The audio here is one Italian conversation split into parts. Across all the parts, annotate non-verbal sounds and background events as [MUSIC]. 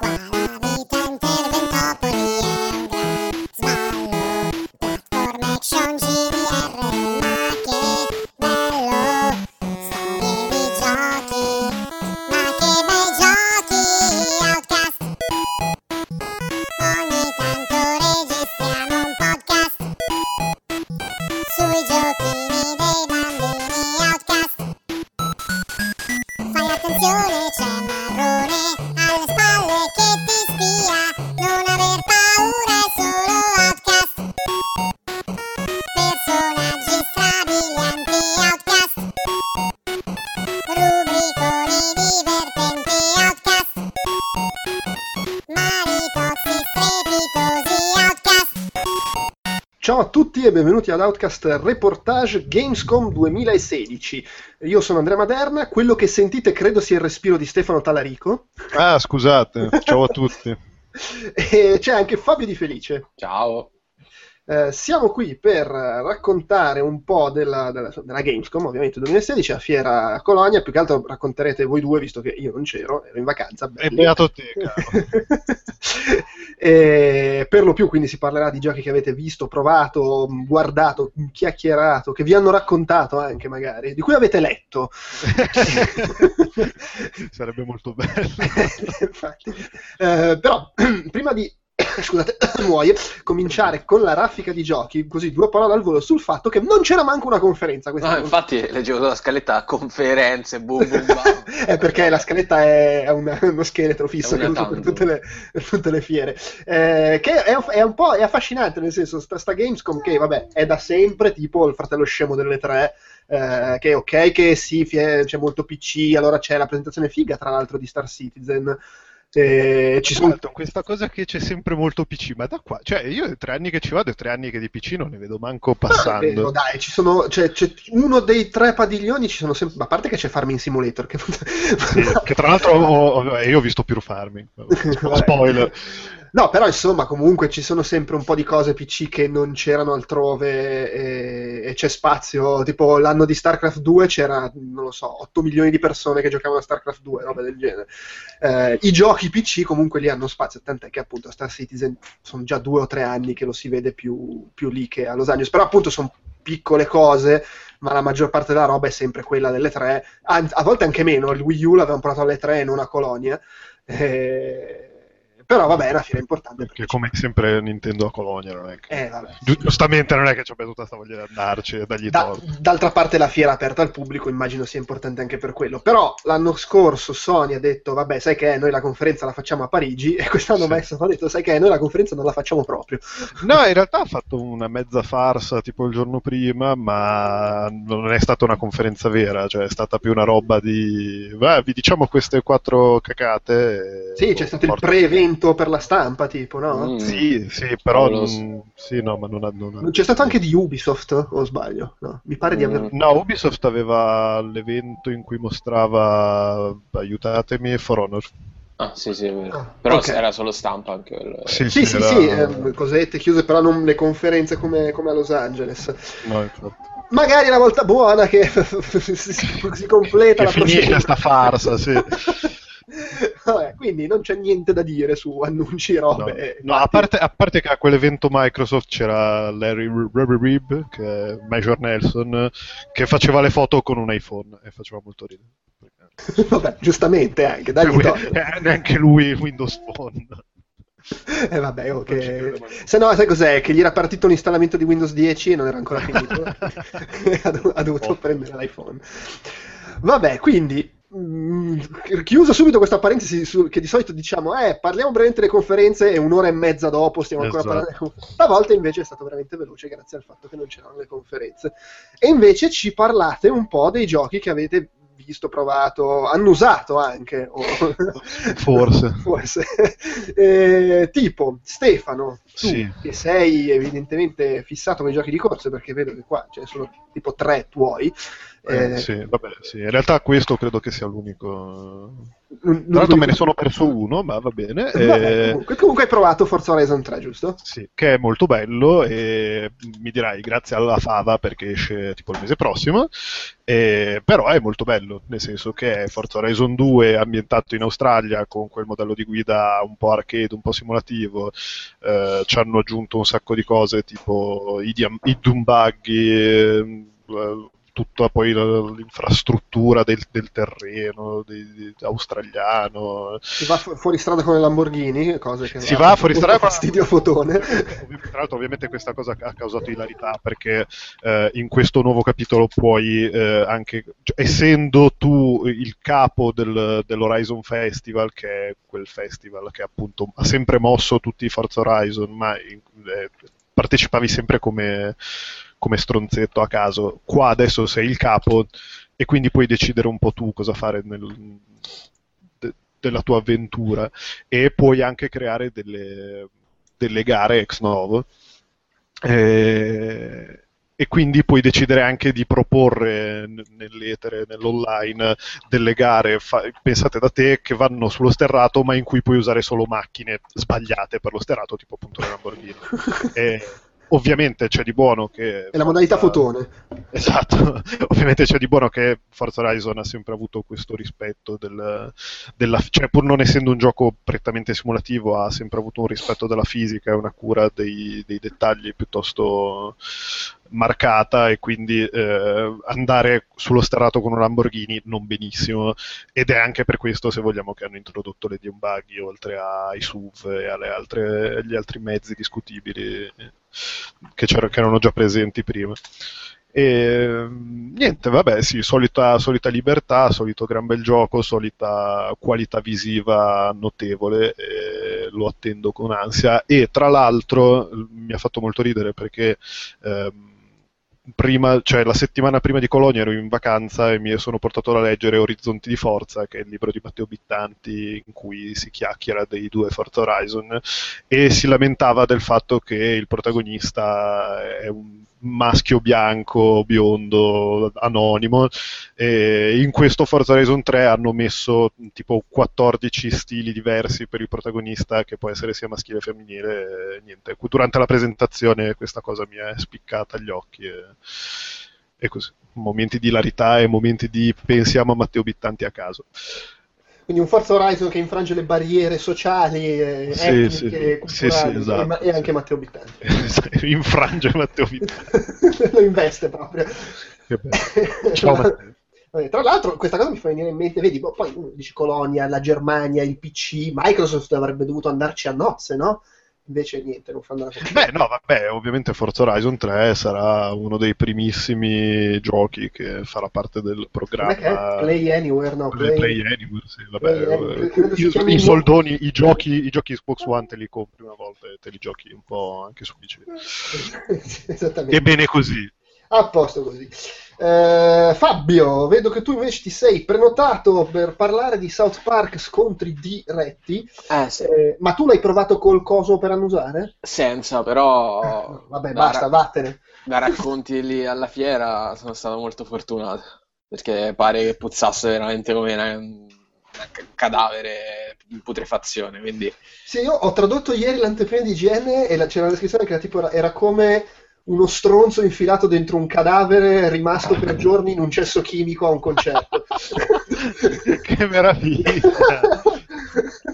Qua benvenuti ad Outcast Reportage Gamescom 2016. Io sono Andrea Maderna, quello che sentite credo sia il respiro di Stefano Talarico Ah, scusate, ciao a tutti. [LAUGHS] e c'è anche Fabio Di Felice. Ciao. Eh, siamo qui per raccontare un po' della, della- della Gamescom, ovviamente 2016, a Fiera a Colonia, più che altro racconterete voi due, visto che io non c'ero, ero in vacanza. E belli. beato te. [LAUGHS] E per lo più quindi si parlerà di giochi che avete visto, provato, guardato, chiacchierato, che vi hanno raccontato anche magari, di cui avete letto. [LAUGHS] Sarebbe molto bello. [LAUGHS] Infatti. Eh, però [CLEARS THROAT] prima di [COUGHS] scusate, [COUGHS] muoio, cominciare con la raffica di giochi, così due parole al volo sul fatto che non c'era manco una conferenza No, volta. infatti leggevo sulla scaletta conferenze, boom boom bam. è [LAUGHS] perché la scaletta è una- [LAUGHS] uno scheletro fisso che uso per tutte le, per tutte le fiere. Eh, che è, è un po' è affascinante, nel senso, sta, sta Gamescom che vabbè è da sempre tipo il fratello scemo delle tre. eh, che ok, che sì, c'è molto PC, allora c'è la presentazione figa, tra l'altro, di Star Citizen. Eh, ci sono questa cosa che c'è sempre molto PC, ma da qua, cioè io tre anni che ci vado e tre anni che di PC non ne vedo manco Ma è vero, passando. dai, ci sono, c'è, c'è uno dei tre padiglioni, ci sono sempre, a parte che c'è Farming Simulator, che, Sì, che tra l'altro ho- ho- io ho visto Pure Farming. [LAUGHS] Spoiler. No, però insomma, comunque ci sono sempre un po' di cose PC che non c'erano altrove e, e c'è spazio. Tipo l'anno di StarCraft 2 c'era, non lo so, 8 milioni di persone che giocavano a StarCraft 2, roba del genere. Eh, I giochi PC comunque lì hanno spazio, tant'è che appunto Star Citizen sono già due o tre anni che lo si vede più, più lì che a Los Angeles. Però appunto sono piccole cose, ma la maggior parte della roba è sempre quella delle tre, anzi, a volte anche meno. Il Wii U l'avevano portato alle tre e non a Colonia. Eh, però vabbè, è una fiera importante. Perché come sempre Nintendo a Colonia non è che... Eh, Giustamente non è che ci abbia tutta questa voglia di andarci e dargli Da- torto. d'altra parte la fiera aperta al pubblico, immagino sia importante anche per quello. Però l'anno scorso Sony ha detto, vabbè, sai che è, noi la conferenza la facciamo a Parigi, [LAUGHS] e quest'anno Sì. Microsoft ha detto, sai che è, noi la conferenza non la facciamo proprio. No, in realtà ha fatto una mezza farsa tipo il giorno prima, ma non è stata una conferenza vera, cioè è stata più una roba di... "Beh, vi diciamo queste quattro cacate. Sì, c'è stato il porta- pre-evento per la stampa, tipo, no? Mm. Sì, sì, però... Favoloso. mm, Sì, no, ma non ha... non ha- Non C'è stato anche di Ubisoft, o sbaglio? No, mi pare di Mm. aver... No, Ubisoft aveva l'evento in cui mostrava, aiutatemi, For Honor. Ah, sì, sì, è vero. Ah, Però ok. era solo stampa anche quello. Sì, Sì, sì, era- sì, ehm, cosette chiuse, però non le conferenze come, come a Los Angeles. No, infatti. Magari la volta buona che [LAUGHS] si, si completa Che la finisce procedura. sta farsa, sì. [LAUGHS] Vabbè, quindi non c'è niente da dire su annunci e No, robe. no, a, parte, a parte che a quell'evento Microsoft c'era Larry Rib, che è Major Nelson, che faceva le foto con un iPhone e faceva molto ridere. [LAUGHS] Vabbè, giustamente anche, dai, Lui- to- eh, neanche lui Windows Phone. Eh vabbè, ok. Credo. Se no, sai cos'è? Che gli era partito l'installamento di Windows 10 e non era ancora finito. [LAUGHS] [LAUGHS] ha dovuto Oh. prendere l'iPhone. Vabbè, quindi... mm, Chiuso subito questa parentesi su- che di solito diciamo, eh, parliamo brevemente delle conferenze e un'ora e mezza dopo stiamo ancora Esatto. parlando. Stavolta invece è stato veramente veloce grazie al fatto che non c'erano le conferenze. E invece ci parlate un po' dei giochi che avete visto, provato, annusato anche. o- [LAUGHS] Forse. [LAUGHS] Forse. Eh, tipo, Stefano, tu Sì. che sei evidentemente fissato con i giochi di corse, perché vedo che qua ce ne sono tipo tre tuoi. Eh, Eh, sì, vabbè, sì. In realtà questo credo che sia l'unico... non- Tra l'altro me ne sono perso uno, ma va bene. Vabbè, eh, comunque, comunque hai provato Forza Horizon 3, giusto? Sì, che è molto bello e mi dirai grazie alla fava perché esce tipo il mese prossimo, e- però è molto bello, nel senso che è Forza Horizon 2 ambientato in Australia con quel modello di guida un po' arcade, un po' simulativo, eh, ci hanno aggiunto un sacco di cose tipo i, diam- i Doom Buggy, ehm, eh, tutta poi l'infrastruttura del, del terreno di- di- australiano, Si va fu- fuori strada con le Lamborghini, cose che Si va fuori strada, ma- fastidio fotone. Tra l'altro, ovviamente, questa cosa ha causato ilarità perché eh, in questo nuovo capitolo puoi eh, anche, cioè, essendo tu il capo del, dell'Horizon Festival, che è quel festival che appunto ha sempre mosso tutti i Forza Horizon, ma in- eh, partecipavi sempre come, come stronzetto a caso. Qua adesso sei il capo e quindi puoi decidere un po' tu cosa fare nel- de- della tua avventura e puoi anche creare delle, delle gare ex novo eh, e quindi puoi decidere anche di proporre nell'etere, nell'online, delle gare fa- pensate da te che vanno sullo sterrato ma in cui puoi usare solo macchine sbagliate per lo sterrato, tipo appunto le Lamborghini. [LAUGHS] E ovviamente c'è di buono che... È la modalità fotone. [LAUGHS] Esatto, [LAUGHS] ovviamente c'è di buono che Forza Horizon ha sempre avuto questo rispetto del, della, cioè pur non essendo un gioco prettamente simulativo ha sempre avuto un rispetto della fisica e una cura dei, dei dettagli piuttosto marcata e quindi eh, andare sullo sterrato con un Lamborghini non benissimo ed è anche per questo se vogliamo che hanno introdotto le Dion Buggy oltre ai SUV e altre, agli altri mezzi discutibili che, che erano già presenti prima e niente, vabbè, sì, solita, solita libertà, solito gran bel gioco, solita qualità visiva notevole, lo attendo con ansia. E tra l'altro mi ha fatto molto ridere perché ehm, prima, cioè la settimana prima di Colonia ero in vacanza e mi sono portato a leggere Orizzonti di Forza, che è il libro di Matteo Bittanti in cui si chiacchiera dei due Forza Horizon e si lamentava del fatto che il protagonista è un maschio bianco, biondo, anonimo. E in questo Forza Horizon 3 hanno messo tipo 14 stili diversi per il protagonista che può essere sia maschile che femminile niente, durante la presentazione questa cosa mi è spiccata agli occhi e, e così, momenti di hilarità e momenti di pensiamo a Matteo Bittanti a caso Quindi un Forza Horizon che infrange le barriere sociali, e Sì, etniche, sì, culturali, sì, esatto, e, anche. Matteo Bittanti. [LAUGHS] infrange Matteo Bittanti [LAUGHS] Lo investe proprio. [LAUGHS] Ciao Matteo. Tra l'altro, questa cosa mi fa venire in mente, vedi, boh, poi dice Colonia, la Germania, il PC, Microsoft avrebbe dovuto andarci a nozze, no? Invece niente, non fanno la [LAUGHS] Beh, no, vabbè, ovviamente Forza Horizon 3 sarà uno dei primissimi giochi che farà parte del programma Play Anywhere, no? Play, Play... Anywhere, sì, vabbè, Play Anywhere, eh, i, i soldoni, i giochi, i giochi Xbox One te li compri una volta e te li giochi un po' anche su PC. [LAUGHS] Esattamente. E bene così. A posto così. Eh, Fabio, vedo che tu invece ti sei prenotato per parlare di South Park scontri diretti, Eh, sì. eh, ma tu l'hai provato col coso per annusare? senza, però No, vabbè, da, basta, ra- vattene. da racconti lì alla fiera sono stato molto fortunato, perché pare che puzzasse veramente come una- un cadavere in putrefazione, quindi Sì, io ho tradotto ieri l'anteprima di igiene e la- c'era una descrizione che era tipo era come uno stronzo infilato dentro un cadavere rimasto per giorni in un cesso chimico a un concerto. [LAUGHS] che meraviglia!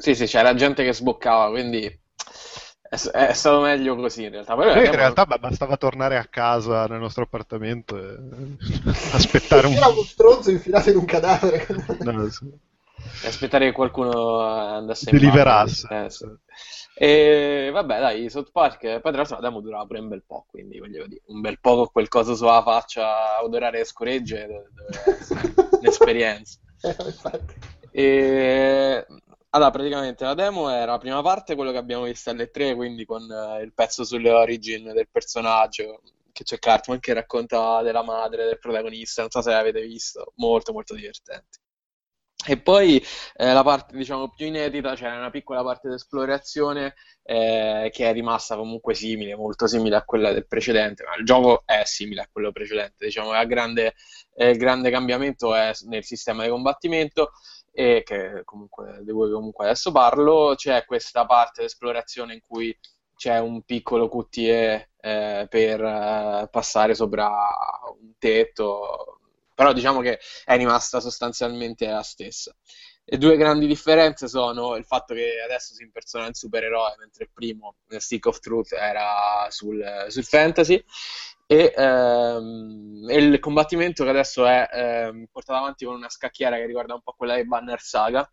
sì, sì, c'era gente che sboccava, quindi è, è stato meglio così in realtà. Poi Noi in abbiamo- realtà ba- bastava tornare a casa nel nostro appartamento e [LAUGHS] aspettare un Era uno stronzo infilato in un cadavere. No, sì. e aspettare che qualcuno andasse deliberasse. in bagno. Eh, sì. E vabbè, dai, South Park, poi tra l'altro la demo durava pure un bel po', quindi voglio dire, un bel po' con quel coso sulla faccia odorare le scoregge dove- doveva essere un'esperienza. [LAUGHS] Eh. E allora, praticamente la demo era la prima parte, quello che abbiamo visto alle 3, quindi con eh, il pezzo sulle origin del personaggio, che c'è Cartman che racconta della madre del protagonista, non so se l'avete visto, molto molto divertente. E poi eh, la parte, diciamo, più inedita, c'era una piccola parte di esplorazione eh, che è rimasta comunque simile, molto simile a quella del precedente, ma il gioco è simile a quello precedente, diciamo, il grande, eh, grande cambiamento è nel sistema di combattimento e che comunque, di cui comunque adesso parlo, c'è questa parte di esplorazione in cui c'è un piccolo QTE eh, per eh, passare sopra un tetto, però diciamo che è rimasta sostanzialmente la stessa. Le due grandi differenze sono il fatto che adesso si impersona il supereroe, mentre il primo, Stick of Truth, era sul, sul fantasy, e, ehm, il combattimento che adesso è ehm, portato avanti con una scacchiera che ricorda un po' quella di Banner Saga,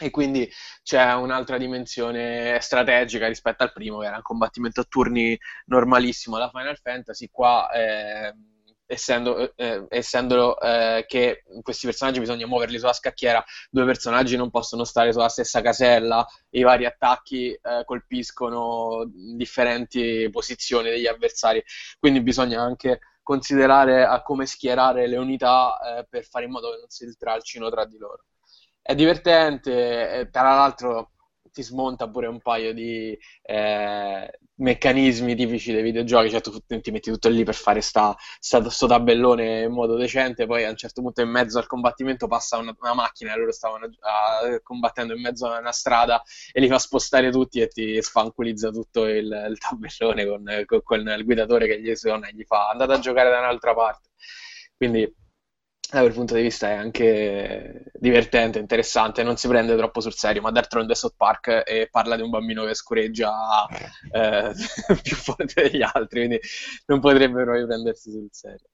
e quindi c'è un'altra dimensione strategica rispetto al primo, che era un combattimento a turni normalissimo alla Final Fantasy. Qua, eh, essendo, eh, essendo eh, che questi personaggi bisogna muoverli sulla scacchiera, due personaggi non possono stare sulla stessa casella, i vari attacchi eh, colpiscono differenti posizioni degli avversari, quindi bisogna anche considerare a come schierare le unità eh, per fare in modo che non si intralcino tra di loro. È divertente, tra l'altro ti smonta pure un paio di eh, meccanismi tipici dei videogiochi, cioè tu ti metti tutto lì per fare sta, sta, sto tabellone in modo decente, poi a un certo punto in mezzo al combattimento passa una, una macchina e loro stavano a, combattendo in mezzo a una strada e li fa spostare tutti e ti sfanculizza tutto il, il tabellone con, con, con, il guidatore che gli suona e gli fa andate a giocare da un'altra parte. Quindi da quel punto di vista è anche divertente, interessante, non si prende troppo sul serio, ma d'altronde è South Park e parla di un bambino che scureggia eh, [LAUGHS] più forte degli altri, quindi non potrebbero riprendersi sul serio.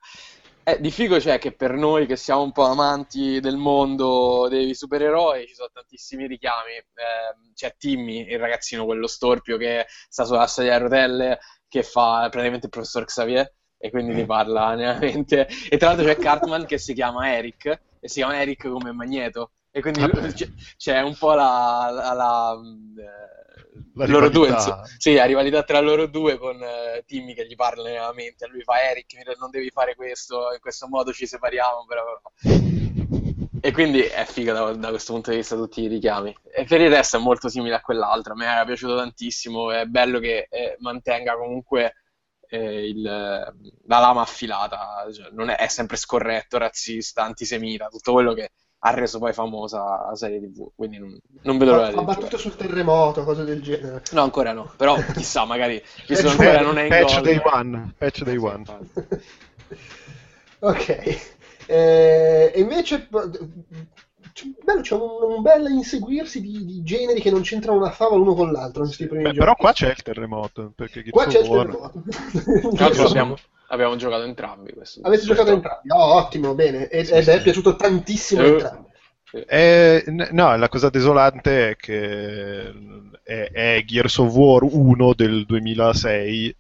Eh, di figo c'è che per noi che siamo un po' amanti del mondo dei supereroi ci sono tantissimi richiami. Eh, c'è Timmy, il ragazzino quello storpio che sta sulla sedia a rotelle, che fa praticamente il professor Xavier e quindi ti parla [LAUGHS] neanche. E tra l'altro c'è Cartman che si chiama Eric, e si chiama Eric come Magneto. E quindi c'è, un po' la, la, la, la loro due, sì, la rivalità tra loro due con uh, Timmy che gli parla nella mente. Lui fa Eric, non devi fare questo, in questo modo ci separiamo. Però... E quindi è figa da, da, questo punto di vista tutti i richiami. E per il resto è molto simile a quell'altro. Mi è piaciuto tantissimo. È bello che eh, mantenga comunque eh, il, la lama affilata, cioè, non è, è, sempre scorretto, razzista, antisemita, tutto quello che ha reso poi famosa la serie TV. Quindi non, non vedo l'ora di Ha battuto sul terremoto, cose del genere. No, ancora no, però chissà, magari [LAUGHS] visto che ancora non è in patch gol, day one, patch day one. [LAUGHS] ok. Eh, e invece bello, c'è un, un bel inseguirsi di, di, generi che non c'entrano una fava l'uno con l'altro. Sì, beh, però qua c'è il terremoto. Perché qua c'è il terremoto. abbiamo, abbiamo, giocato entrambi. Questo, Avete questo giocato entrambi? Oh, ottimo, bene. Ed, sì, ed sì. è piaciuto tantissimo uh, entrambi. Eh, no, la cosa desolante è che è, è Gears of War 1 del 2006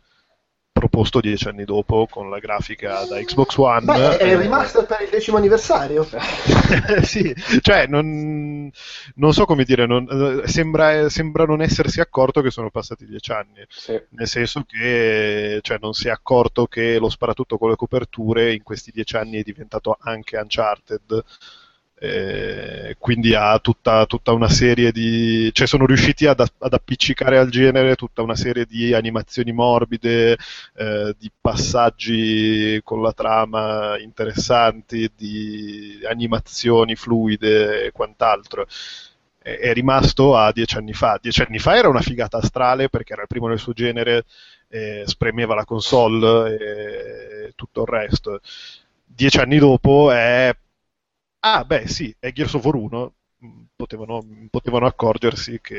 proposto dieci anni dopo con la grafica da Xbox One. Beh, è rimasto per il decimo anniversario. [LAUGHS] sì, cioè non, non, so come dire, non, sembra, sembra, non essersi accorto che sono passati dieci anni, sì. nel senso che cioè, non si è accorto che lo sparatutto con le coperture in questi dieci anni è diventato anche Uncharted eh, quindi ha tutta, tutta, una serie di. cioè sono riusciti ad, ad, appiccicare al genere tutta una serie di animazioni morbide, eh, di passaggi con la trama interessanti, di animazioni fluide e quant'altro. È, è rimasto a dieci anni fa. Dieci anni fa era una figata astrale perché era il primo nel suo genere, eh, spremeva la console e tutto il resto. Dieci anni dopo è Ah, beh, sì, è Gears of War 1. Potevano, potevano accorgersi che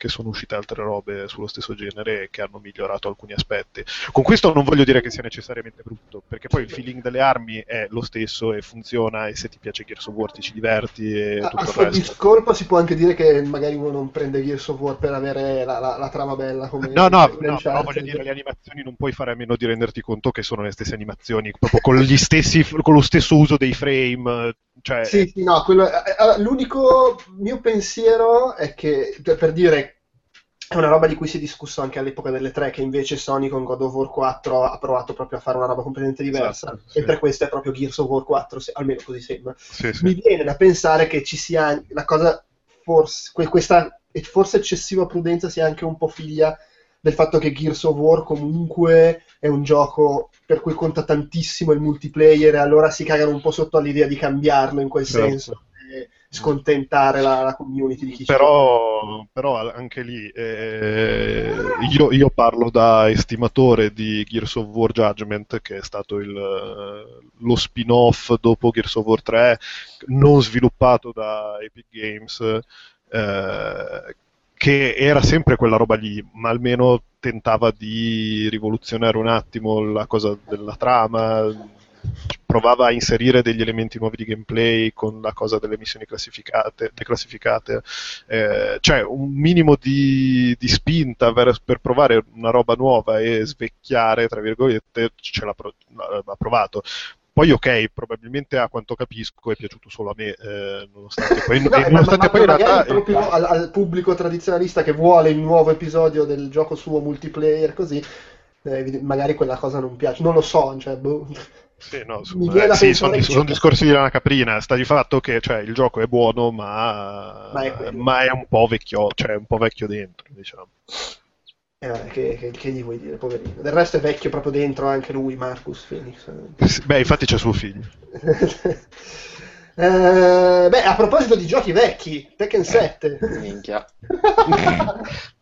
che sono uscite altre robe sullo stesso genere e che hanno migliorato alcuni aspetti. Con questo non voglio dire che sia necessariamente brutto, perché poi il feeling delle armi è lo stesso e funziona e se ti piace Gears of War ti ci diverti e tutto a, il resto. discolpa si può anche dire che magari uno non prende Gears of War per avere la, la, la trama bella come No, no, no, no voglio dire le animazioni non puoi fare a meno di renderti conto che sono le stesse animazioni, proprio con, gli stessi, con lo stesso uso dei frame, cioè... Sì, sì, no, quello, eh, l'unico mio pensiero è che, per, per dire, è una roba di cui si è discusso anche all'epoca delle tre, che invece Sony con God of War 4 ha provato proprio a fare una roba completamente diversa. Esatto, sì. E per questo è proprio Gears of War 4, se, almeno così sembra. Sì, sì. Mi viene da pensare che ci sia la cosa, forse, questa forse eccessiva prudenza sia anche un po' figlia del fatto che Gears of War comunque è un gioco per cui conta tantissimo il multiplayer e allora si cagano un po' sotto all'idea di cambiarlo in quel certo. senso scontentare la, la community di chi ci Però, però anche lì eh, io, io parlo da estimatore di Gears of War Judgment, che è stato il, lo spin-off dopo Gears of War 3, non sviluppato da Epic Games, eh, che era sempre quella roba lì, ma almeno tentava di rivoluzionare un attimo la cosa della trama, provava a inserire degli elementi nuovi di gameplay con la cosa delle missioni classificate, declassificate, eh, cioè un minimo di, di spinta per, per, provare una roba nuova e svecchiare, tra virgolette, ce l'ha, l'ha provato. Poi ok, probabilmente a quanto capisco è piaciuto solo a me, eh, nonostante poi, [LAUGHS] no, nonostante ma, poi in realtà... proprio al, al, pubblico tradizionalista che vuole il nuovo episodio del gioco suo multiplayer così, eh, magari quella cosa non piace, non lo so, cioè, boh. Sì, no, su, eh, sì sono, sono, discorsi di lana caprina. Sta di fatto che cioè, il gioco è buono, ma, ma, è, ma è, un po' vecchio, cioè un po' vecchio dentro, diciamo. Eh, che, che, che, gli vuoi dire, poverino? Del resto è vecchio proprio dentro anche lui, Marcus Phoenix. Beh, infatti c'è suo figlio. [LAUGHS] eh, beh, a proposito di giochi vecchi, Tekken 7. Minchia. [LAUGHS] [LAUGHS]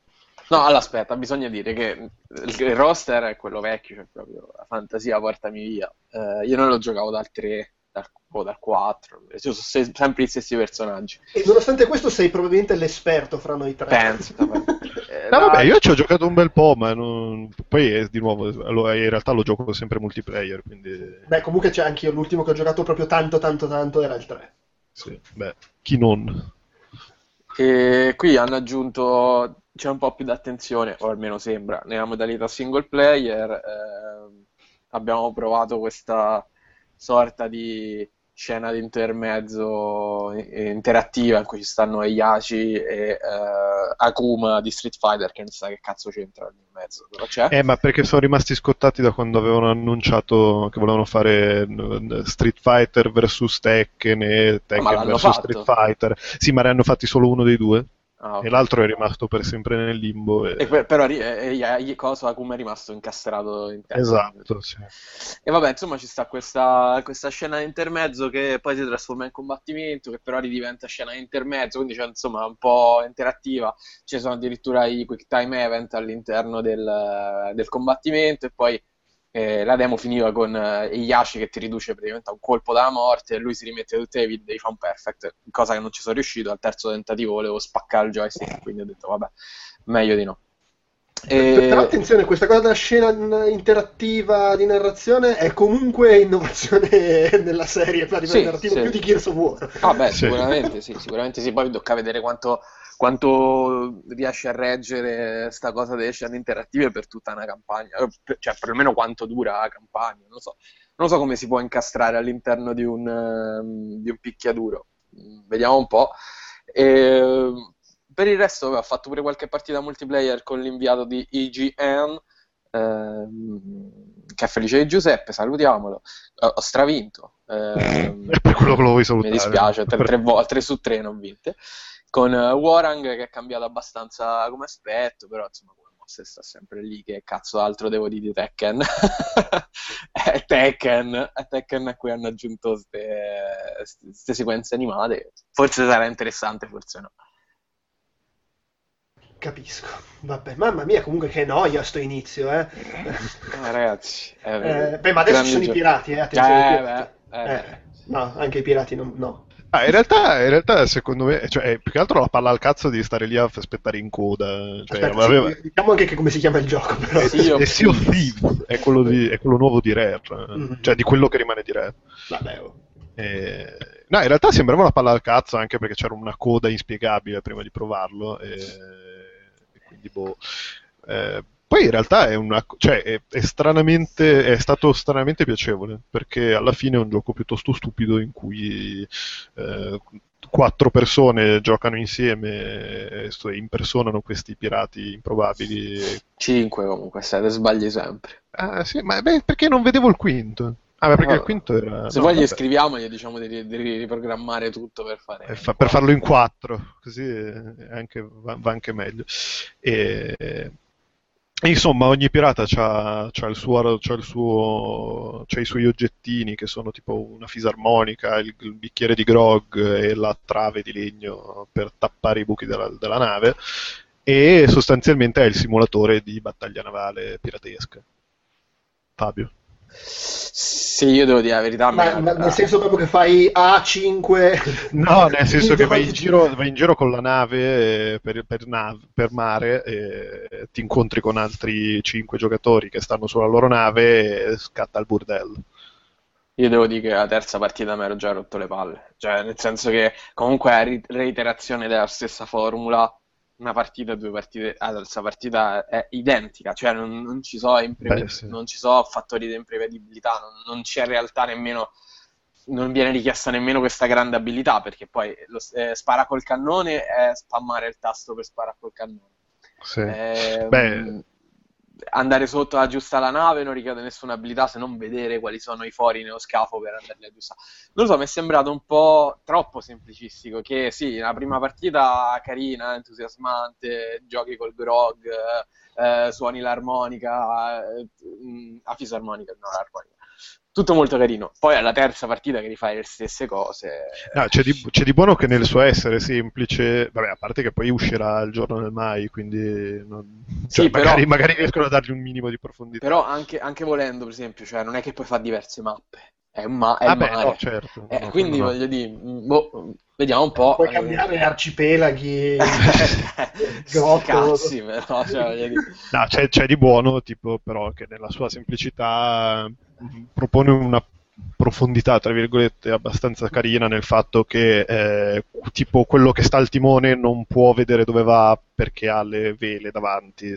No, allora aspetta, bisogna dire che il roster è quello vecchio, cioè proprio la fantasia portami via. Uh, io non lo giocavo dal 3 dal, o dal 4, sono sempre gli stessi personaggi. E nonostante questo sei probabilmente l'esperto fra noi tre. Penso. [LAUGHS] eh, no, vabbè, io ci ho giocato un bel po', ma non... poi è, di nuovo, in realtà lo gioco sempre multiplayer, quindi... Beh, comunque c'è anche io, l'ultimo che ho giocato proprio tanto, tanto, tanto era il 3. Sì, beh, chi non? E qui hanno aggiunto c'è un po' più d'attenzione, o almeno sembra, nella modalità single player. Eh, abbiamo provato questa sorta di scena di intermezzo interattiva in cui ci stanno Eyachi e uh, Akuma di Street Fighter che non sa che cazzo c'entra in mezzo però c'è. Eh ma perché sono rimasti scottati da quando avevano annunciato che volevano fare Street Fighter vs Tekken e Tekken vs Street Fighter sì ma ne hanno fatti solo uno dei due? Ah, okay. E l'altro è rimasto per sempre nel limbo. E... E per, però e, cosa Akuma è rimasto incastrato in testa. Esatto, sì. E vabbè, insomma, ci sta questa, questa scena di intermezzo che poi si trasforma in combattimento, che però ridiventa scena di intermezzo, quindi c'è insomma un po' interattiva. Ci sono addirittura i quick time event all'interno del, del combattimento e poi eh, la demo finiva con eh, Yashi che ti riduce praticamente a un colpo dalla morte e lui si rimette tutte le vite di fan perfect, cosa che non ci sono riuscito. Al terzo tentativo volevo spaccare il joystick, quindi ho detto vabbè, meglio di no. E... Però attenzione, questa cosa della scena interattiva di narrazione è comunque innovazione [LAUGHS] nella serie livello sì, narrativo sì. più di Gears of War. Ah beh, sì. sicuramente sì, sicuramente sì, poi tocca vedere quanto quanto riesce a reggere questa cosa delle scene interattive per tutta una campagna, eh, cioè perlomeno quanto dura la campagna, non so, non so come si può incastrare all'interno di un, um, di un picchiaduro, vediamo un po'. E, per il resto ho fatto pure qualche partita multiplayer con l'inviato di IGN, ehm, che è felice di Giuseppe, salutiamolo, ho stravinto. [LAUGHS] Ehm, per quello che lo vuoi salutare. Mi dispiace, tre, tre, [LAUGHS] vo- tre su tre non vinte con uh, Warang che è cambiato abbastanza come aspetto, però insomma come mosse sta sempre lì, che cazzo altro devo dire di Tekken? [LAUGHS] è Tekken, è Tekken a cui hanno aggiunto queste sequenze animate, forse sarà interessante, forse no. Capisco, vabbè, mamma mia, comunque che noia sto inizio, eh. eh ragazzi, eh, beh, ma adesso ci sono i pirati, eh, attenzione. Eh, beh, eh, eh, no, anche i pirati non, no. Ah, in, realtà, in realtà, secondo me, cioè, più che altro la palla al cazzo di stare lì a aspettare in coda. Cioè, Aspetta, aveva... sì, diciamo anche che come si chiama il gioco, però. Sea of, sea of Thieves è quello, di, è quello nuovo di Rare, mm-hmm. cioè di quello che rimane di Rare. Vabbè, oh. e... No, in realtà sembrava una palla al cazzo anche perché c'era una coda inspiegabile prima di provarlo. E, e quindi, boh. Eh, poi in realtà è, una, cioè, è, è, stranamente, è stato stranamente piacevole, perché alla fine è un gioco piuttosto stupido in cui eh, quattro persone giocano insieme e impersonano questi pirati improbabili. Cinque comunque, se sbagli sempre. Ah sì, ma beh, perché non vedevo il quinto? Ah, perché il quinto era... Se no, vuoi gli scriviamo, gli diciamo di, di, riprogrammare tutto per, fare fa, per farlo in quattro, così anche, va, va, anche meglio. E, Insomma, ogni pirata c'ha i suoi oggettini che sono tipo una fisarmonica, il, il bicchiere di grog e la trave di legno per tappare i buchi della, della nave. E sostanzialmente è il simulatore di battaglia navale piratesca. Fabio. Sì, io devo dire la verità, Ma, ma nel senso proprio che fai A5. [LAUGHS] No, nel senso che vai in giro, vai in giro con la nave eh, per, per nav- per mare e ti incontri con altri 5 giocatori che stanno sulla loro nave e scatta il burdello. Io devo dire che la terza partita mi ero già rotto le palle, cioè nel senso che comunque è reiterazione della stessa formula, una partita, due partite, ah, la terza partita è identica, cioè non, non ci sono impreve- Beh, sì. non ci sono fattori di imprevedibilità, non, non c'è in realtà nemmeno, non viene richiesta nemmeno questa grande abilità, perché poi lo, eh, spara col cannone è spammare il tasto per sparare col cannone. Sì. Ehm, Beh, andare sotto a aggiustare la nave non richiede nessuna abilità se non vedere quali sono i fori nello scafo per andarli a aggiustare. Non lo so, mi è sembrato un po' troppo semplicistico. Che sì, la prima partita carina, entusiasmante, giochi col grog, eh, eh, suoni l'armonica, eh, mm, a fisarmonica, no, l'armonica. Tutto molto carino. Poi alla terza partita che rifai le stesse cose. no, c'è, di, c'è di buono che nel suo essere semplice, vabbè, a parte che poi uscirà il giorno del mai, quindi non- cioè, Sì, però- magari, magari riescono a dargli un minimo di profondità. Però anche, anche volendo, per esempio, cioè, non è che puoi fare diverse mappe. È, un ma- è Ah beh, mare. no, certo. Eh, No, quindi no. voglio dire, boh, vediamo un po'. Puoi eh, cambiare arcipelaghi. [LAUGHS] Grotto. cazzi, però, cioè. No, c'è, c'è di buono, tipo, però, che nella sua semplicità propone una profondità, tra virgolette, abbastanza carina nel fatto che, eh, tipo, quello che sta al timone non può vedere dove va perché ha le vele davanti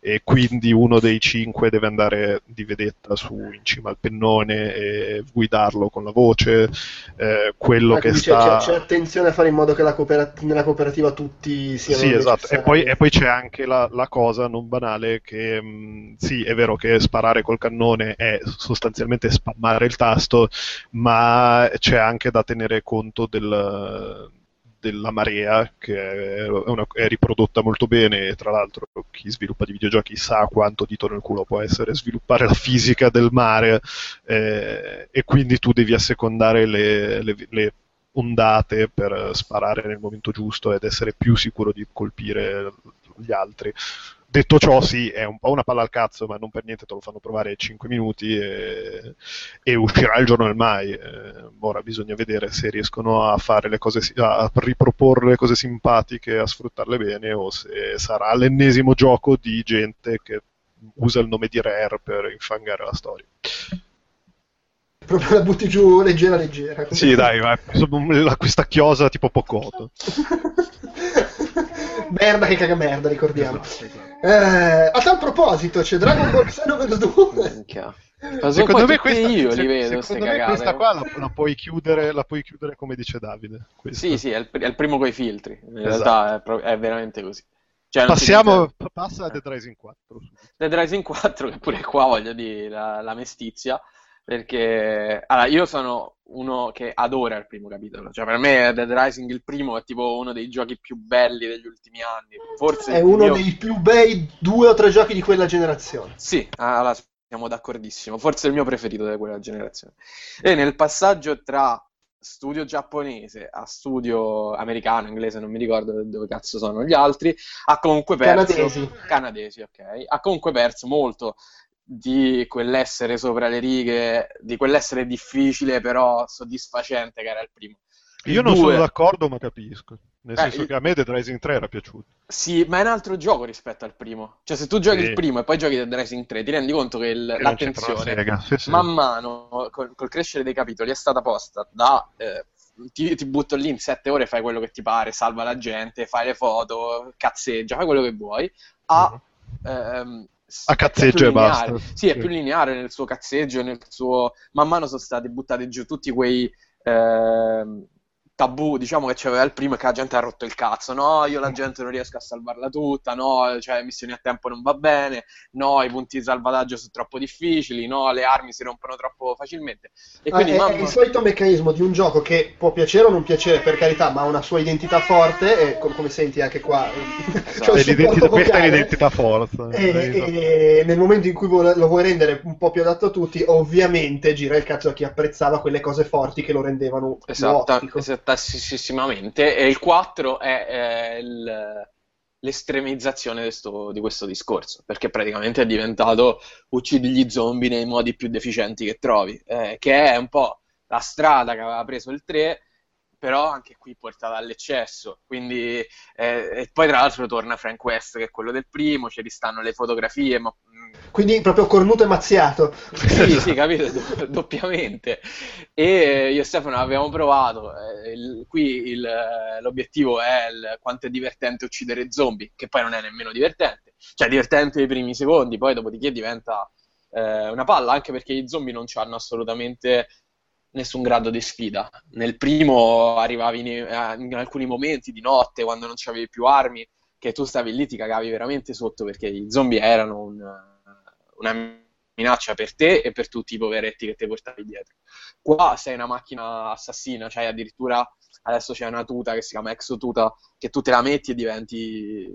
e quindi uno dei cinque deve andare di vedetta su in cima al pennone e guidarlo con la voce. Eh, quello Ah, che c'è, sta... c'è- c'è attenzione a fare in modo che la coopera- nella cooperativa tutti siano Sì, esatto. E poi, e poi c'è anche la, la cosa non banale che mh, sì, è vero che sparare col cannone è sostanzialmente spammare il tasto, ma c'è anche da tenere conto del- della marea che è, una- è riprodotta molto bene e tra l'altro chi sviluppa di videogiochi sa quanto dito nel culo può essere sviluppare la fisica del mare eh, e quindi tu devi assecondare le- le- le ondate per sparare nel momento giusto ed essere più sicuro di colpire gli altri. Detto ciò, sì, è un po' una palla al cazzo, ma non per niente te lo fanno provare 5 minuti e, e uscirà il giorno del mai. Eh, ora bisogna vedere se riescono a fare le cose, a riproporre le cose simpatiche, a sfruttarle bene, o se sarà l'ennesimo gioco di gente che usa il nome di Rare per infangare la storia. Proprio la butti giù leggera, leggera. Sì, dai, insomma, questa chiosa tipo Pocotto. [LAUGHS] merda che caga merda, ricordiamo. Esatto, esatto. Eh, a tal proposito, c'è Dragon Ball Xenoverse 2. Minchia. Ma sono Secondo me, questa, io se- li vedo, queste secondo me cagate. questa qua la, la puoi chiudere, la puoi chiudere come dice Davide. questa. Sì, sì, è il, è il primo coi filtri. In Esatto. realtà è, pro- è veramente così. Cioè, Passiamo, passa a Dead Rising 4. subito. Dead Rising 4, che pure qua voglio dire la, la mestizia, perché allora, io sono uno che adora il primo capitolo, cioè per me Dead Rising il primo è tipo uno dei giochi più belli degli ultimi anni, forse È uno mio- dei più bei due o tre giochi di quella generazione. Sì, allora siamo d'accordissimo, forse il mio preferito di quella generazione. E nel passaggio tra studio giapponese a studio americano, inglese, non mi ricordo dove cazzo sono gli altri, ha comunque perso Canadesi. canadesi, ok, ha comunque perso molto di quell'essere sopra le righe, di quell'essere difficile però soddisfacente che era il primo. Io non due- sono d'accordo, ma capisco. Nel Eh, senso il- che a me Dead Rising 3 era piaciuto. Sì, ma è un altro gioco rispetto al primo. Cioè, se tu giochi Sì. il primo e poi giochi Dead Rising 3, ti rendi conto che il- Che l'attenzione. Sì, sì. man mano col, col crescere dei capitoli è stata posta da eh, ti, ti butto lì in sette ore, fai quello che ti pare, salva la gente, fai le foto, cazzeggia, fai quello che vuoi, a, ehm, s- A cazzeggia e lineare. basta. Sì, è più lineare nel suo cazzeggio, nel suo... Man mano sono stati buttati giù tutti quei... ehm, tabù, diciamo, che c'aveva il primo e che la gente ha rotto il cazzo. No, io la gente non riesco a salvarla tutta, no, cioè missioni a tempo non va bene, no, i punti di salvataggio sono troppo difficili, no, le armi si rompono troppo facilmente. E Ah, quindi, è, mamma- è il solito meccanismo di un gioco che può piacere o non piacere, per carità, ma ha una sua identità forte, e com- come senti anche qua, Esatto. c'è un È supporto l'identità- questa è l'identità forza. E, Esatto. e nel momento in cui vuole- lo vuoi rendere un po' più adatto a tutti, ovviamente gira il cazzo a chi apprezzava quelle cose forti che lo rendevano più Esatta, ottico. Esattassimamente. E il 4 è, è il- l'estremizzazione di, sto- di questo discorso, perché praticamente è diventato uccidi gli zombie nei modi più deficienti che trovi, eh, che è un po' la strada che aveva preso il 3, però anche qui portata all'eccesso. Quindi, eh, e poi tra l'altro torna Frank West, che è quello del primo, ci ristanno le fotografie, ma mm, Quindi proprio cornuto e mazziato. sì, sì, capito, do- doppiamente. E io e Stefano abbiamo provato. eh, il- qui il- l'obiettivo è il- quanto è divertente uccidere zombie, che poi non è nemmeno divertente. Cioè, divertente i primi secondi, poi dopodiché diventa eh, una palla, anche perché gli zombie non hanno assolutamente nessun grado di sfida. Nel primo arrivavi in, eh, in alcuni momenti di notte, quando non c'avevi più armi, che tu stavi lì, ti cagavi veramente sotto perché i zombie erano un- una minaccia per te e per tutti i poveretti che ti portavi dietro. Qua sei una macchina assassina, cioè addirittura adesso c'è una tuta che si chiama Exotuta, che tu te la metti e diventi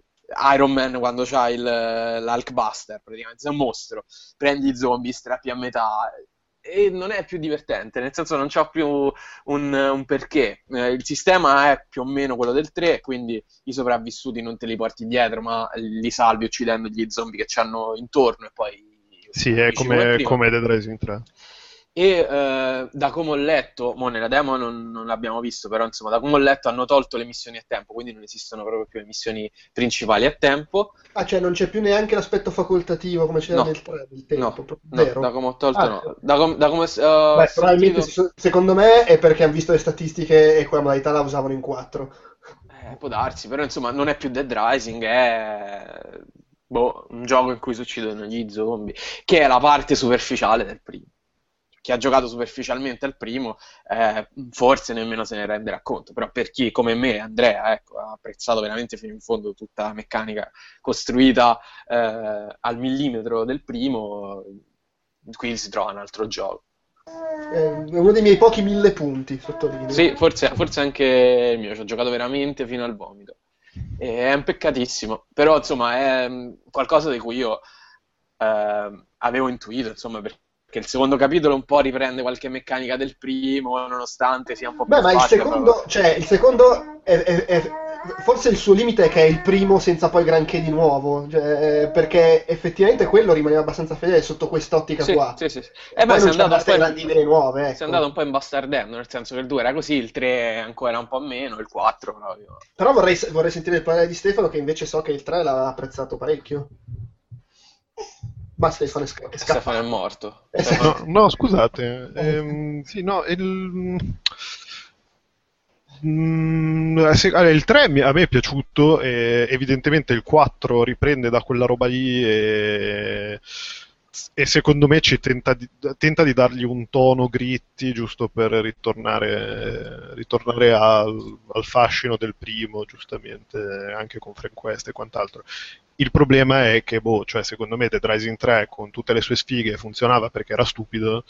Iron Man quando c'hai l'Hulkbuster, praticamente sei un mostro. Prendi i zombie, strappi a metà e non è più divertente, nel senso non c'ha più un, un perché. Eh, il sistema è più o meno quello del 3, quindi i sopravvissuti non te li porti dietro, ma li salvi uccidendo gli zombie che ci hanno intorno e poi... Sì, è come, come Dead Rising 3. E eh, da come ho letto, mo nella demo non, non l'abbiamo visto, però insomma, da come ho letto hanno tolto le missioni a tempo, quindi non esistono proprio più le missioni principali a tempo. Ah, cioè non c'è più neanche l'aspetto facoltativo come c'era No. nel 3 del tempo, No, no, da come ho tolto Ah, no. Da com- da come, eh, Beh, probabilmente sentito- so- secondo me è perché hanno visto le statistiche e quella modalità la usavano in 4. Eh, può darsi, però insomma non è più Dead Rising, è boh, un gioco in cui si uccidono gli zombie, che è la parte superficiale del primo. Chi ha giocato superficialmente al primo, eh, forse nemmeno se ne renderà conto, però per chi come me, Andrea, ecco, ha apprezzato veramente fino in fondo tutta la meccanica costruita eh, al millimetro del primo, qui si trova un altro gioco. È uno dei miei pochi mille punti, sottolineo. Sì, forse, forse anche il mio, ci ho giocato veramente fino al vomito. È un peccatissimo, però insomma è mm, qualcosa di cui io ehm, avevo intuito, insomma, perché il secondo capitolo un po' riprende qualche meccanica del primo, nonostante sia un po' più Beh, ma il secondo, però- cioè, il secondo è, è- è- forse il suo limite è che è il primo senza poi granché di nuovo, cioè, perché effettivamente quello rimaneva abbastanza fedele sotto quest'ottica Sì, qua. sì, sì, sì. E Eh poi beh, non si è andato un po' in- nuove, si è ecco. andato un po' imbastardendo, nel senso che il 2 era così, il 3 ancora un po' meno, il 4 proprio. Però vorrei, vorrei sentire il parere di Stefano, che invece so che il 3 l'ha apprezzato parecchio. Ma Stefano è, sca- è Stefano è morto. Eh, sì. No, no, scusate. ehm, sì, no, il... Mm, eh, se- allora, il 3 mi- a me è piaciuto, e evidentemente il 4 riprende da quella roba lì e, e secondo me ci tenta di, tenta di dargli un tono gritti giusto per ritornare, ritornare al, al fascino del primo, giustamente, anche con Frank West e quant'altro. Il problema è che, boh, cioè, secondo me Dead Rising 3 con tutte le sue sfighe funzionava perché era stupido.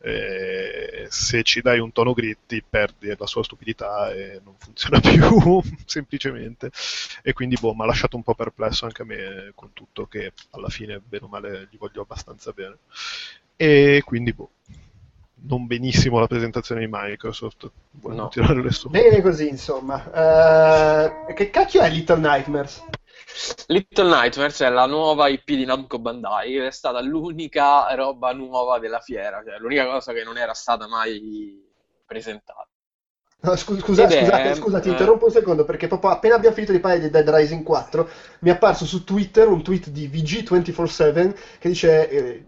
eh, se ci dai un tono gritti perdi la sua stupidità e non funziona [LAUGHS] più semplicemente e quindi boh mi ha lasciato un po' perplesso anche a me con tutto che alla fine bene o male gli voglio abbastanza bene e quindi boh non benissimo la presentazione di Microsoft voglio No. tirare le somme Bene così, insomma. Eh, che cacchio è Little Nightmares? Little Nightmares è la nuova IP di Namco Bandai, è stata l'unica roba nuova della fiera, cioè l'unica cosa che non era stata mai presentata. No, scu- scusa, Ed è- scusate, scusa, ti eh. interrompo un secondo perché proprio appena abbiamo finito di parlare di Dead Rising 4 mi è apparso su Twitter un tweet di VG247 che dice, eh,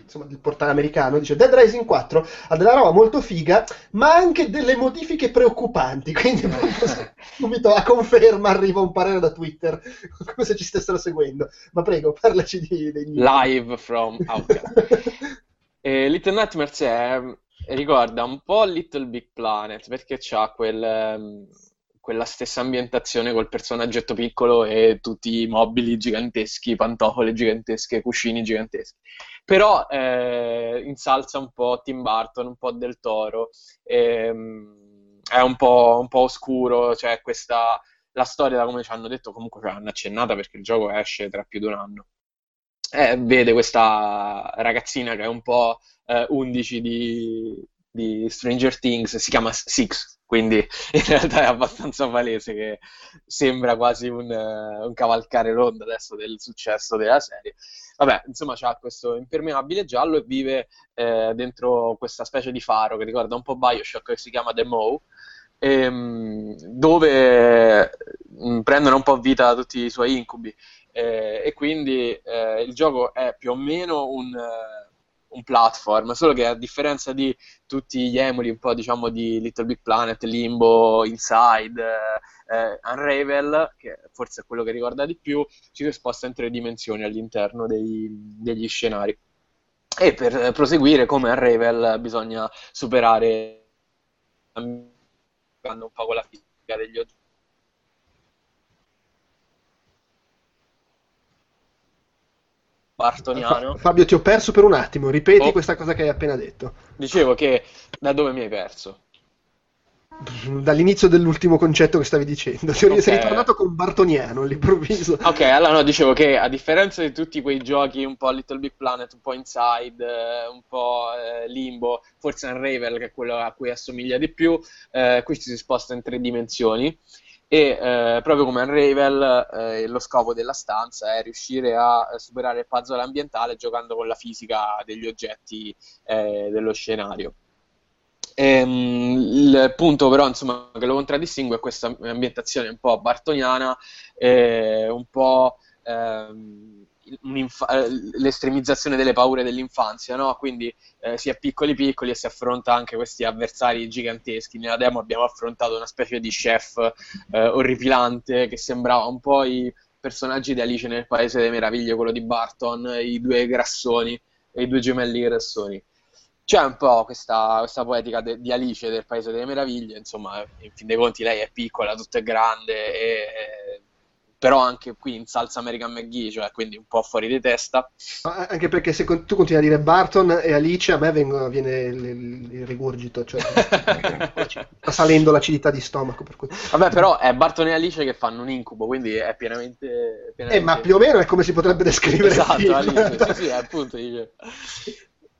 insomma, del portale americano, dice Dead Rising 4 ha della roba molto figa ma anche delle modifiche preoccupanti, [LAUGHS] quindi [LAUGHS] subito a conferma arriva un parere da Twitter, [LAUGHS] come se ci stessero seguendo. Ma prego, parlaci di, dei Live from Outcast. E Little Nightmares è, ricorda un po' Little Big Planet perché c'ha quel, ehm, quella stessa ambientazione col personaggetto piccolo e tutti i mobili giganteschi, pantofole gigantesche, cuscini giganteschi. Però eh, insalza un po' Tim Burton, un po' Del Toro, ehm, è un po', un po' oscuro, cioè questa la storia, come ci hanno detto, comunque ci hanno accennata perché il gioco esce tra più di un anno. Eh, vede questa ragazzina che è un po' eh, 11 di, di Stranger Things, si chiama Six, quindi [LAUGHS] in realtà è abbastanza palese che sembra quasi un, un cavalcare l'onda adesso del successo della serie. Vabbè, insomma, ha questo impermeabile giallo e vive eh, dentro questa specie di faro che ricorda un po' Bioshock che si chiama The Moe ehm, dove mm, prendono un po' vita tutti i suoi incubi eh, e quindi eh, il gioco è più o meno un, uh, un, platform, solo che a differenza di tutti gli emuli un po' diciamo di Little Big Planet, Limbo, Inside, eh, Unravel, che forse è quello che ricorda di più, ci si sposta in tre dimensioni all'interno dei, degli scenari. E per proseguire come Unravel bisogna superare un po' con la fisica degli oggetti. Bartoniano. Fabio, ti ho perso per un attimo, ripeti Oh. questa cosa che hai appena detto. Dicevo che da dove mi hai perso? Dall'inizio dell'ultimo concetto che stavi dicendo, sei ritornato con Bartoniano all'improvviso. Ok, allora no, dicevo che a differenza di tutti quei giochi un po' Little Big Planet, un po' Inside, eh, un po' eh, Limbo, forse Unravel, che è quello a cui assomiglia di più, eh, qui ci si sposta in tre dimensioni e eh, proprio come Unravel eh, lo scopo della stanza è riuscire a superare il puzzle ambientale giocando con la fisica degli oggetti eh, dello scenario. Ehm, il punto però insomma, che lo contraddistingue è questa ambientazione un po' bartoniana, eh, un po' ehm, eh, l'estremizzazione delle paure dell'infanzia, no? Quindi eh, si è piccoli piccoli e si affronta anche questi avversari giganteschi. Nella demo abbiamo affrontato una specie di chef eh, orripilante che sembrava un po' i personaggi di Alice nel Paese delle Meraviglie, quello di Barton, i due grassoni e i due gemelli grassoni c'è un po' questa, questa poetica de- di Alice del Paese delle Meraviglie, insomma, in fin dei conti lei è piccola, tutto è grande, e- però anche qui in salsa American McGee, cioè quindi un po' fuori di testa. Anche perché se tu continui a dire Barton e Alice, a me vengo- viene il, il- rigurgito, cioè [LAUGHS] sta salendo l'acidità di stomaco. Per cui... Vabbè, però è Barton e Alice che fanno un incubo, quindi è pienamente... Eh, pienamente- ma più o meno è come si potrebbe descrivere Esatto. Alice, sì, sì, [LAUGHS] appunto dice.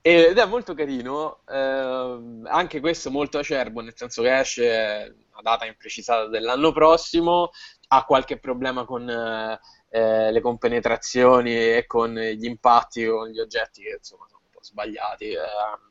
Ed è molto carino, ehm, anche questo molto acerbo, nel senso che esce a data imprecisata dell'anno prossimo, ha qualche problema con eh, eh, le compenetrazioni e con gli impatti con gli oggetti che insomma sono un po' sbagliati. ehm,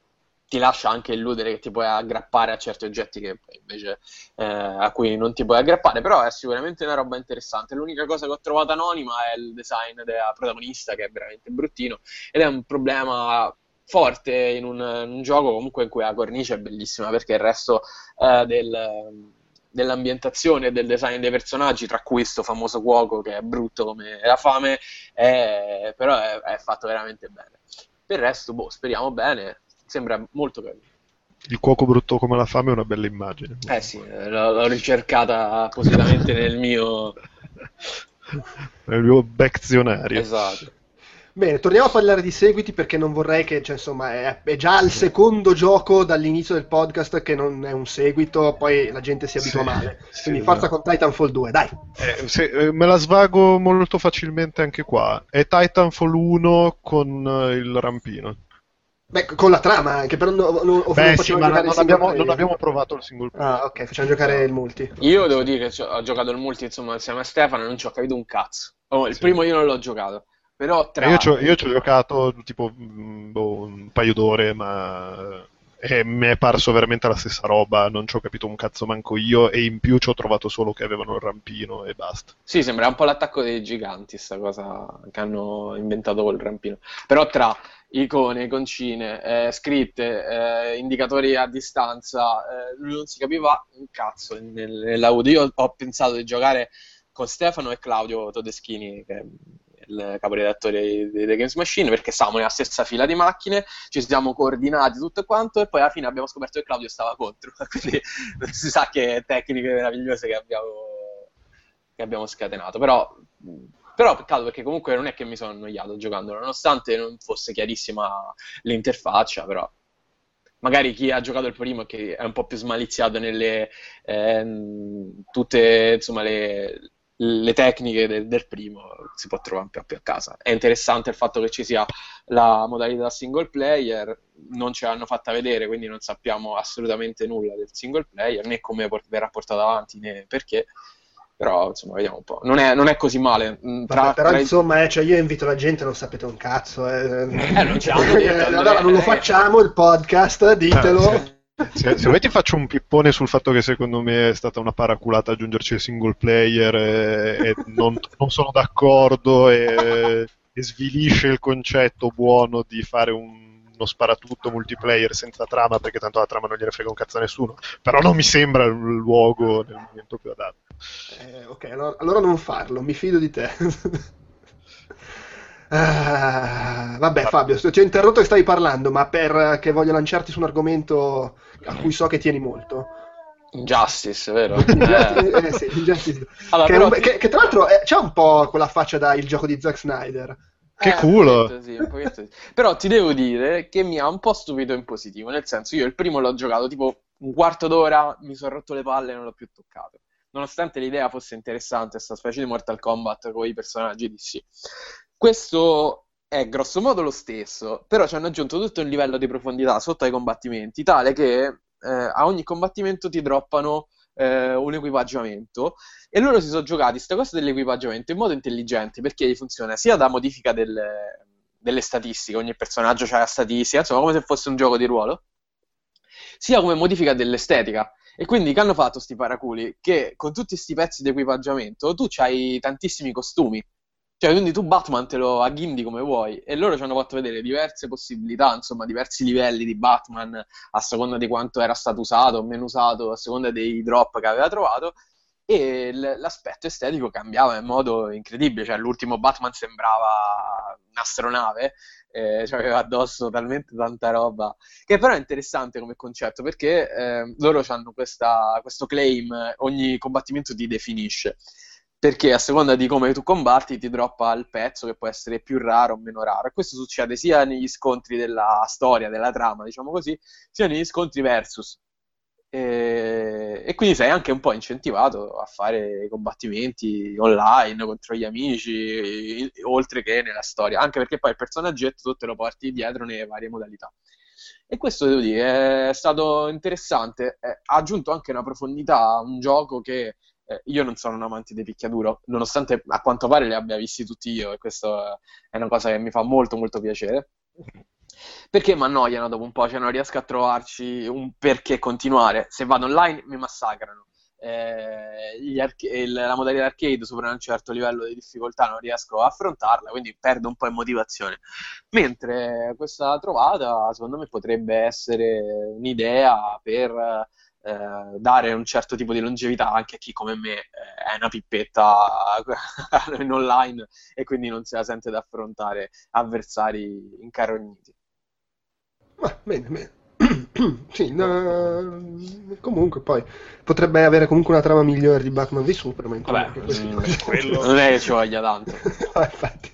ti lascia anche illudere che ti puoi aggrappare a certi oggetti che invece eh, a cui non ti puoi aggrappare, però è sicuramente una roba interessante. L'unica cosa che ho trovato anonima è il design della protagonista, che è veramente bruttino, ed è un problema forte in un, un gioco comunque in cui la cornice è bellissima, perché il resto eh, del- dell'ambientazione e del design dei personaggi, tra cui questo famoso cuoco che è brutto come la fame, è- però è, è fatto veramente bene. Per il resto, boh, speriamo bene, sembra molto carino. Il cuoco brutto come la fame è una bella immagine. Eh sì, eh, l'ho, l'ho ricercata appositamente nel mio... [LAUGHS] Il mio beczionario. Esatto. Bene, torniamo a parlare di seguiti perché non vorrei che, cioè, insomma, è, è già il secondo gioco dall'inizio del podcast che non è un seguito, poi la gente si abitua Sì, male. sì, Quindi forza con Titanfall 2, dai. Eh, se- eh, me la svago molto facilmente anche qua. È Titanfall 1 con eh, il rampino. Beh, con la trama anche, però no, no, Beh, non sì, ma non abbiamo, non abbiamo provato il single player. Ah, ok, facciamo giocare il multi. Io devo dire che ho giocato il multi insomma insieme a Stefano e non ci ho capito un cazzo. Oh, il Sì. primo io non l'ho giocato, però tra... Eh, Io ci ho, giocato tipo mm, boh, un paio d'ore, ma eh, mi è parso veramente la stessa roba. Non ci ho capito un cazzo manco io. E in più ci ho trovato solo che avevano il rampino e basta. Sì, sembra un po' l'attacco dei giganti, sta cosa che hanno inventato col rampino. Però tra icone, iconcine, eh, scritte, eh, indicatori a distanza, eh, non si capiva un cazzo nel- nell'audio. Io ho pensato di giocare con Stefano e Claudio Todeschini, che il caporedattore The Games Machine, perché stavamo nella stessa fila di macchine, ci siamo coordinati tutto quanto e poi alla fine abbiamo scoperto che Claudio stava contro, [LAUGHS] quindi si sa che tecniche meravigliose che abbiamo, che abbiamo scatenato, però, però peccato perché comunque non è che mi sono annoiato giocando, nonostante non fosse chiarissima l'interfaccia, però magari chi ha giocato il primo e che è un po' più smaliziato nelle ehm, tutte insomma le, le tecniche del, del, primo si può trovare un po' più a casa. È interessante il fatto che ci sia la modalità single player, non ce l'hanno fatta vedere, quindi non sappiamo assolutamente nulla del single player, né come verrà portato avanti, né perché. Però insomma, vediamo un po'. Non è, non è così male. Mm, tra, Vabbè, però tra insomma, eh, cioè io invito la gente, non sapete un cazzo. Eh. eh non ce l'hanno [LAUGHS] detto, allora non lo facciamo il podcast, ditelo. Se, se vuoi ti faccio un pippone sul fatto che secondo me è stata una paraculata aggiungerci il single player e, e non, non, sono d'accordo e, e, svilisce il concetto buono di fare un, uno sparatutto multiplayer senza trama perché tanto la trama non gliene frega un cazzo a nessuno. Però non mi sembra il luogo nel momento più adatto. Eh, ok allora, allora non farlo mi fido di te. [LAUGHS] Ah, vabbè, Fabio, ti ho interrotto e stavi parlando, ma perché voglio lanciarti su un argomento a cui so che tieni molto. Injustice, vero? [LAUGHS] eh, sì, Injustice. Allora, che, però... un, che, che, tra l'altro è, c'è un po' quella faccia da il gioco di Zack Snyder. Che eh, culo! Sì. Però ti devo dire che mi ha un po' stupito in positivo, nel senso io il primo l'ho giocato tipo un quarto d'ora, mi sono rotto le palle e non l'ho più toccato. Nonostante l'idea fosse interessante, questa specie di Mortal Kombat con i personaggi di sì. Questo è grosso modo lo stesso, però ci hanno aggiunto tutto un livello di profondità sotto ai combattimenti, tale che eh, a ogni combattimento ti droppano eh, un equipaggiamento e loro si sono giocati questa cosa dell'equipaggiamento in modo intelligente perché funziona sia da modifica delle, delle statistiche, ogni personaggio ha la statistica, insomma come se fosse un gioco di ruolo, sia come modifica dell'estetica. E quindi che hanno fatto sti paraculi? Che con tutti questi pezzi di equipaggiamento tu hai tantissimi costumi cioè, quindi tu Batman te lo agghindi come vuoi e loro ci hanno fatto vedere diverse possibilità, insomma, diversi livelli di Batman a seconda di quanto era stato usato o meno usato, a seconda dei drop che aveva trovato e l- l'aspetto estetico cambiava in modo incredibile, cioè l'ultimo Batman sembrava un'astronave, eh, cioè aveva addosso talmente tanta roba, che però è interessante come concetto perché eh, loro hanno questa, questo claim, ogni combattimento ti definisce perché a seconda di come tu combatti ti droppa il pezzo che può essere più raro o meno raro. E questo succede sia negli scontri della storia, della trama, diciamo così, sia negli scontri versus. E, e quindi sei anche un po' incentivato a fare combattimenti online contro gli amici, oltre che nella storia, anche perché poi il personaggetto tu te lo porti dietro nelle varie modalità. E questo devo dire è stato interessante, ha aggiunto anche una profondità a un gioco che eh, io non sono un amante di picchiaduro, nonostante a quanto pare le abbia visti tutti io, e questo è una cosa che mi fa molto molto piacere. Perché mi annoiano dopo un po', cioè non riesco a trovarci un perché continuare. Se vado online mi massacrano. Eh, arca- la modalità arcade sopra un certo livello di difficoltà non riesco a affrontarla, quindi perdo un po' in motivazione. Mentre questa trovata, secondo me, potrebbe essere un'idea per eh, dare un certo tipo di longevità anche a chi come me eh, è una pippetta [LAUGHS] in online e quindi non se la sente da affrontare avversari incarogniti. Ma bene, bene. [COUGHS] sì, no, comunque poi potrebbe avere comunque una trama migliore di Batman v Superman. Vabbè, mm, quello... [LAUGHS] non è che ci voglia tanto. [LAUGHS] no, infatti.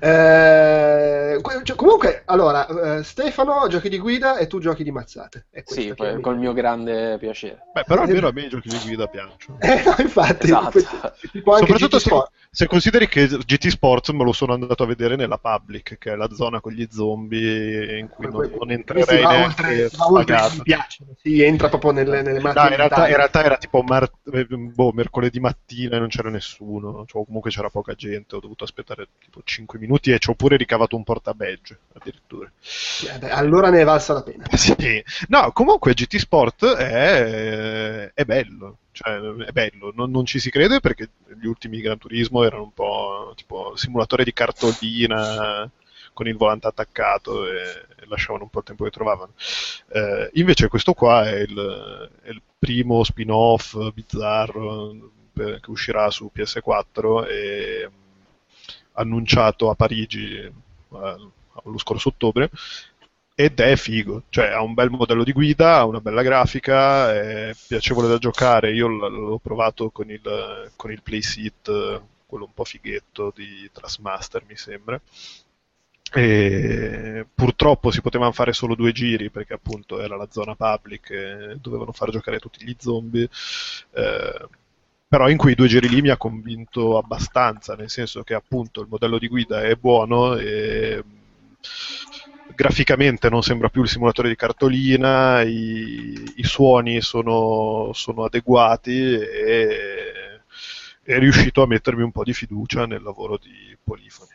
Eh, cioè, comunque, allora, eh, Stefano giochi di guida e tu giochi di mazzate. Sì, poi, col mio grande piacere. Beh, però almeno a me i giochi di guida piacciono. Eh, no, infatti. Esatto. Soprattutto se, se, consideri che GT Sports me lo sono andato a vedere nella Public, che è la zona con gli zombie in cui non, non entrerei neanche mi piace, si entra proprio nelle, nelle. No, in realtà, in realtà, era tipo mar- boh, mercoledì mattina e non c'era nessuno, cioè, comunque c'era poca gente, ho dovuto aspettare tipo 5 minuti e ci ho pure ricavato un porta badge addirittura. Beh, allora ne è valsa la pena. [LAUGHS] Sì. No, comunque GT Sport è, è bello, cioè, è bello, non, non, ci si crede perché gli ultimi Gran Turismo erano un po' tipo simulatore di cartolina con il volante attaccato e, e lasciavano un po' il tempo che trovavano. Eh, invece questo qua è il, è il primo spin-off bizzarro per, che uscirà su PS4 e annunciato a Parigi eh, lo scorso ottobre ed è figo, cioè ha un bel modello di guida, ha una bella grafica, è piacevole da giocare, io l- l'ho provato con il, con il playseat, quello un po' fighetto di Trustmaster mi sembra, e purtroppo si potevano fare solo due giri perché appunto era la zona public e dovevano far giocare tutti gli zombie. Eh, però in quei due giri lì mi ha convinto abbastanza, nel senso che appunto il modello di guida è buono e graficamente non sembra più il simulatore di cartolina, i, i suoni sono, sono adeguati e è riuscito a mettermi un po' di fiducia nel lavoro di Polifoni,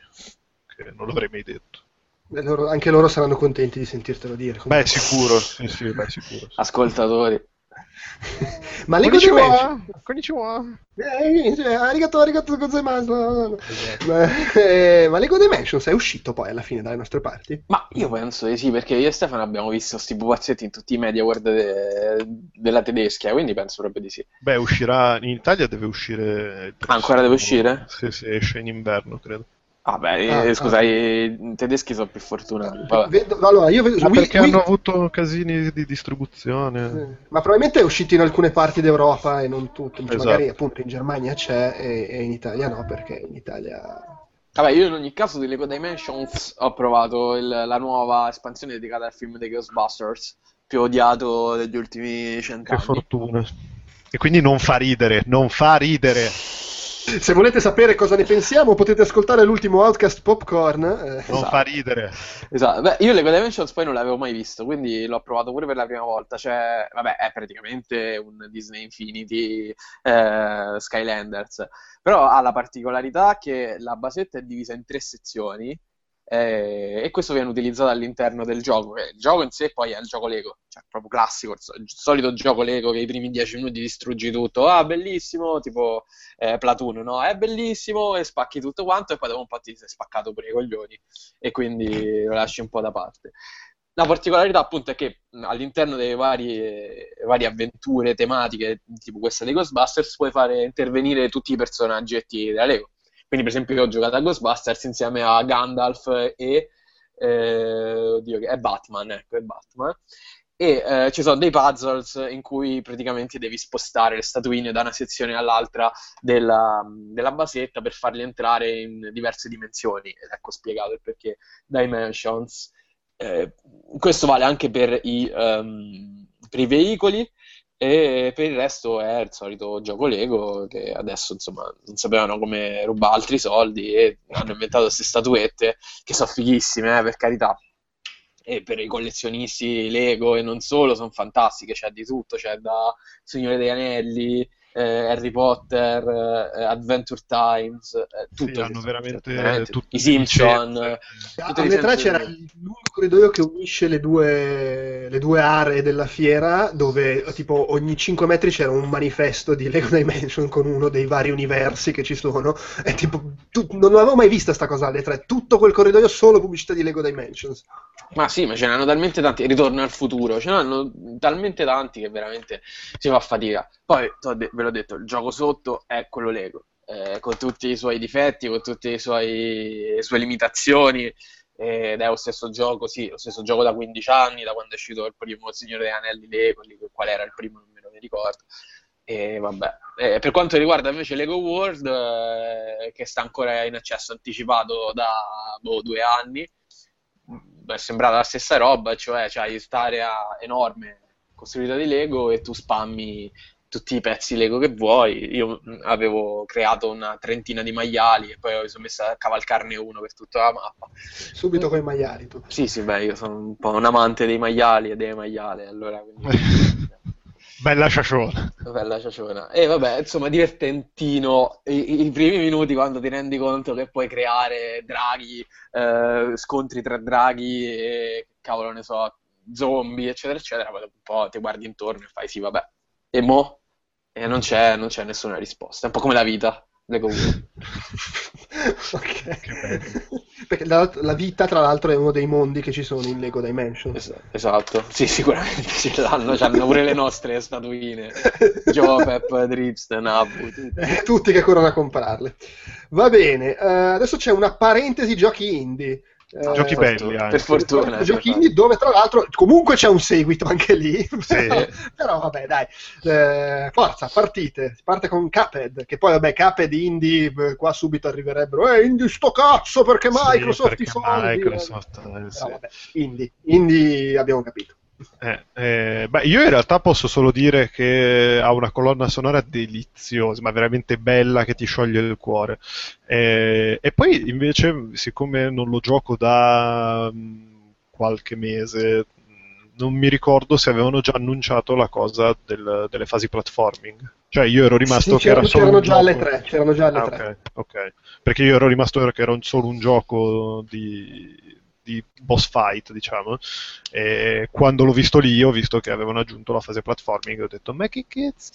che non l'avrei mai detto. Beh, loro- anche loro saranno contenti di sentirtelo dire. Beh, sicuro, sì, sì, beh, sicuro. sì. Ascoltatori. [LAUGHS] Ma Lego Dimension... Konnichiwa. Eh, cioè, arigato, arigato gozaimasu. Ma, eh, ma Lego Dimensions è uscito poi alla fine dalle nostre parti? Ma io penso di sì, perché io e Stefano abbiamo visto sti pupazzetti in tutti i media award de- della tedesca, quindi penso proprio di sì. Beh, uscirà in Italia, deve uscire. Ancora deve uscire? Sì, sì, esce in inverno, credo. Ah, beh, Ah, eh, ah. scusa, i tedeschi sono più fortunati. Vabbè. Vedo- allora, io vedo Ma Wii- perché Wii- hanno avuto casini di distribuzione. Eh, Ma probabilmente è uscito in alcune parti d'Europa e non tutte. Esatto. Magari appunto in Germania c'è e, e in Italia no, perché in Italia. Vabbè, io in ogni caso di Lego Dimensions ho provato il- la nuova espansione dedicata al film dei Ghostbusters, più odiato degli ultimi Che cent'anni. fortuna. E quindi non fa ridere, non fa ridere. Se volete sapere cosa ne pensiamo, potete ascoltare l'ultimo Outcast Popcorn. eh. Non Esatto. fa ridere. Esatto, beh, io Lego Dimensions poi non l'avevo mai visto, quindi l'ho provato pure per la prima volta. Cioè, vabbè, è praticamente un Disney Infinity eh, Skylanders, però ha la particolarità che la basetta è divisa in tre sezioni eh, e questo viene utilizzato all'interno del gioco. che il gioco in sé poi è il gioco Lego, cioè proprio classico, il, so- il solito gioco Lego che i primi dieci minuti distruggi tutto. Ah, bellissimo, tipo eh, Platoon, no? È bellissimo e spacchi tutto quanto e poi dopo un po' ti sei spaccato pure i coglioni e quindi lo lasci un po' da parte. La particolarità appunto è che all'interno delle varie, varie avventure tematiche, tipo questa dei Ghostbusters, puoi fare intervenire tutti i personaggetti della Lego. Quindi, per esempio, io ho giocato a Ghostbusters insieme a Gandalf e eh, oddio, è Batman, ecco, è Batman. E eh, ci sono dei puzzles in cui praticamente devi spostare le statuine da una sezione all'altra della, della basetta per farli entrare in diverse dimensioni. Ed ecco spiegato il perché Dimensions. Eh, questo vale anche per i, ehm, per i veicoli e per il resto è il solito gioco Lego che adesso insomma non sapevano come rubare altri soldi e hanno inventato queste statuette che sono fighissime, eh, per carità. E per i collezionisti Lego e non solo sono fantastiche, c'è di tutto, c'è da Signore degli Anelli, eh, Harry Potter, eh, Adventure Times, eh, tutto. Sì, hanno veramente veramente. tutte I Simpson. Alle le tre c'era l'unico corridoio che unisce le due, le due aree della fiera, dove tipo ogni 5 metri c'era un manifesto di Lego Dimension con uno dei vari universi che ci sono. E tipo, tu- non avevo mai vista sta cosa alle tre. Tutto quel corridoio solo pubblicità di Lego Dimensions. Ma sì, ma ce n'hanno talmente tanti, ritorno al futuro, ce n'hanno talmente tanti che veramente si fa fatica. Poi, ve l'ho detto, il gioco sotto è quello Lego, eh, con tutti i suoi difetti, con tutte le sue limitazioni, ed è lo stesso gioco, sì, lo stesso gioco da 15 anni, da quando è uscito il primo Signore degli Anelli Lego, qual era il primo non me lo ricordo. E vabbè, Eh, per quanto riguarda invece Lego World, eh, che sta ancora in accesso anticipato da boh, due anni, è sembrata la stessa roba, cioè c'hai quest'area enorme costruita di Lego e tu spammi tutti i pezzi Lego che vuoi. Io mh, avevo creato una trentina di maiali e poi mi sono messo a cavalcarne uno per tutta la mappa. Subito con i maiali tu. Sì, sì, beh, io sono un po' un amante dei maiali e delle maiale, allora quindi... [LAUGHS] Bella sciasciona. Bella ciaciona. E vabbè, insomma, divertentino. I, i primi minuti quando ti rendi conto che puoi creare draghi, eh, scontri tra draghi e cavolo ne so, zombie, eccetera, eccetera. Poi dopo un po' ti guardi intorno e fai sì, vabbè. E mo? E non c'è, non c'è nessuna risposta. È un po' come la vita. Lego World. [LAUGHS] Ok. Che bello. Perché la, la vita, tra l'altro, è uno dei mondi che ci sono in Lego Dimension. Es- esatto, sì, sicuramente ce l'hanno, c'hanno pure le nostre statuine. Joe, Pep, Drips, Nabu, tutti. [LAUGHS] Tutti che corrono a comprarle. Va bene, eh, adesso c'è una parentesi giochi indie. Eh, Giochi belli fortuna, anche. Per fortuna. Giochi indie dove tra l'altro comunque c'è un seguito anche lì. [LAUGHS] Sì. però, però vabbè dai, Eh, forza, partite. Si parte con Cuphead, che poi vabbè Cuphead indie, eh, qua subito arriverebbero, eh indie sto cazzo perché Sì, Microsoft perché i soldi. Microsoft, eh, Però sì. vabbè, indie, indie abbiamo capito. Eh, eh, beh, io in realtà posso solo dire che ha una colonna sonora deliziosa, ma veramente bella che ti scioglie il cuore. Eh, e poi invece, siccome non lo gioco da mm, qualche mese, non mi ricordo se avevano già annunciato la cosa del- delle fasi platforming. Cioè, io ero rimasto Sì, che era solo c'erano già alle gioco- tre, c'erano già alle Ah, tre. ok, ok. Perché io ero rimasto che era solo un gioco di, di boss fight, diciamo. E quando l'ho visto lì, ho visto che avevano aggiunto la fase platforming ho detto, ma che cazzo?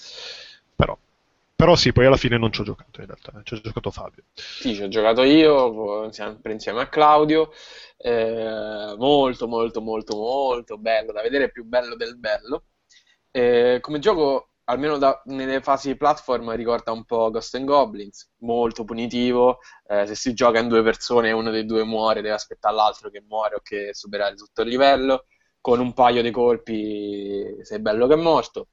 Però, però sì, poi alla fine non ci ho giocato in realtà, ci ho giocato Fabio. Sì, ci ho giocato io, sempre insieme a Claudio. Eh, molto, molto, molto, molto bello da vedere, più bello del bello. Eh, come gioco, almeno da- nelle fasi platform, ricorda un po' Ghost and Goblins, molto punitivo. Eh, se si gioca in due persone e uno dei due muore, deve aspettare l'altro che muore o che superare tutto il livello. Con un paio di colpi sei bello che è morto.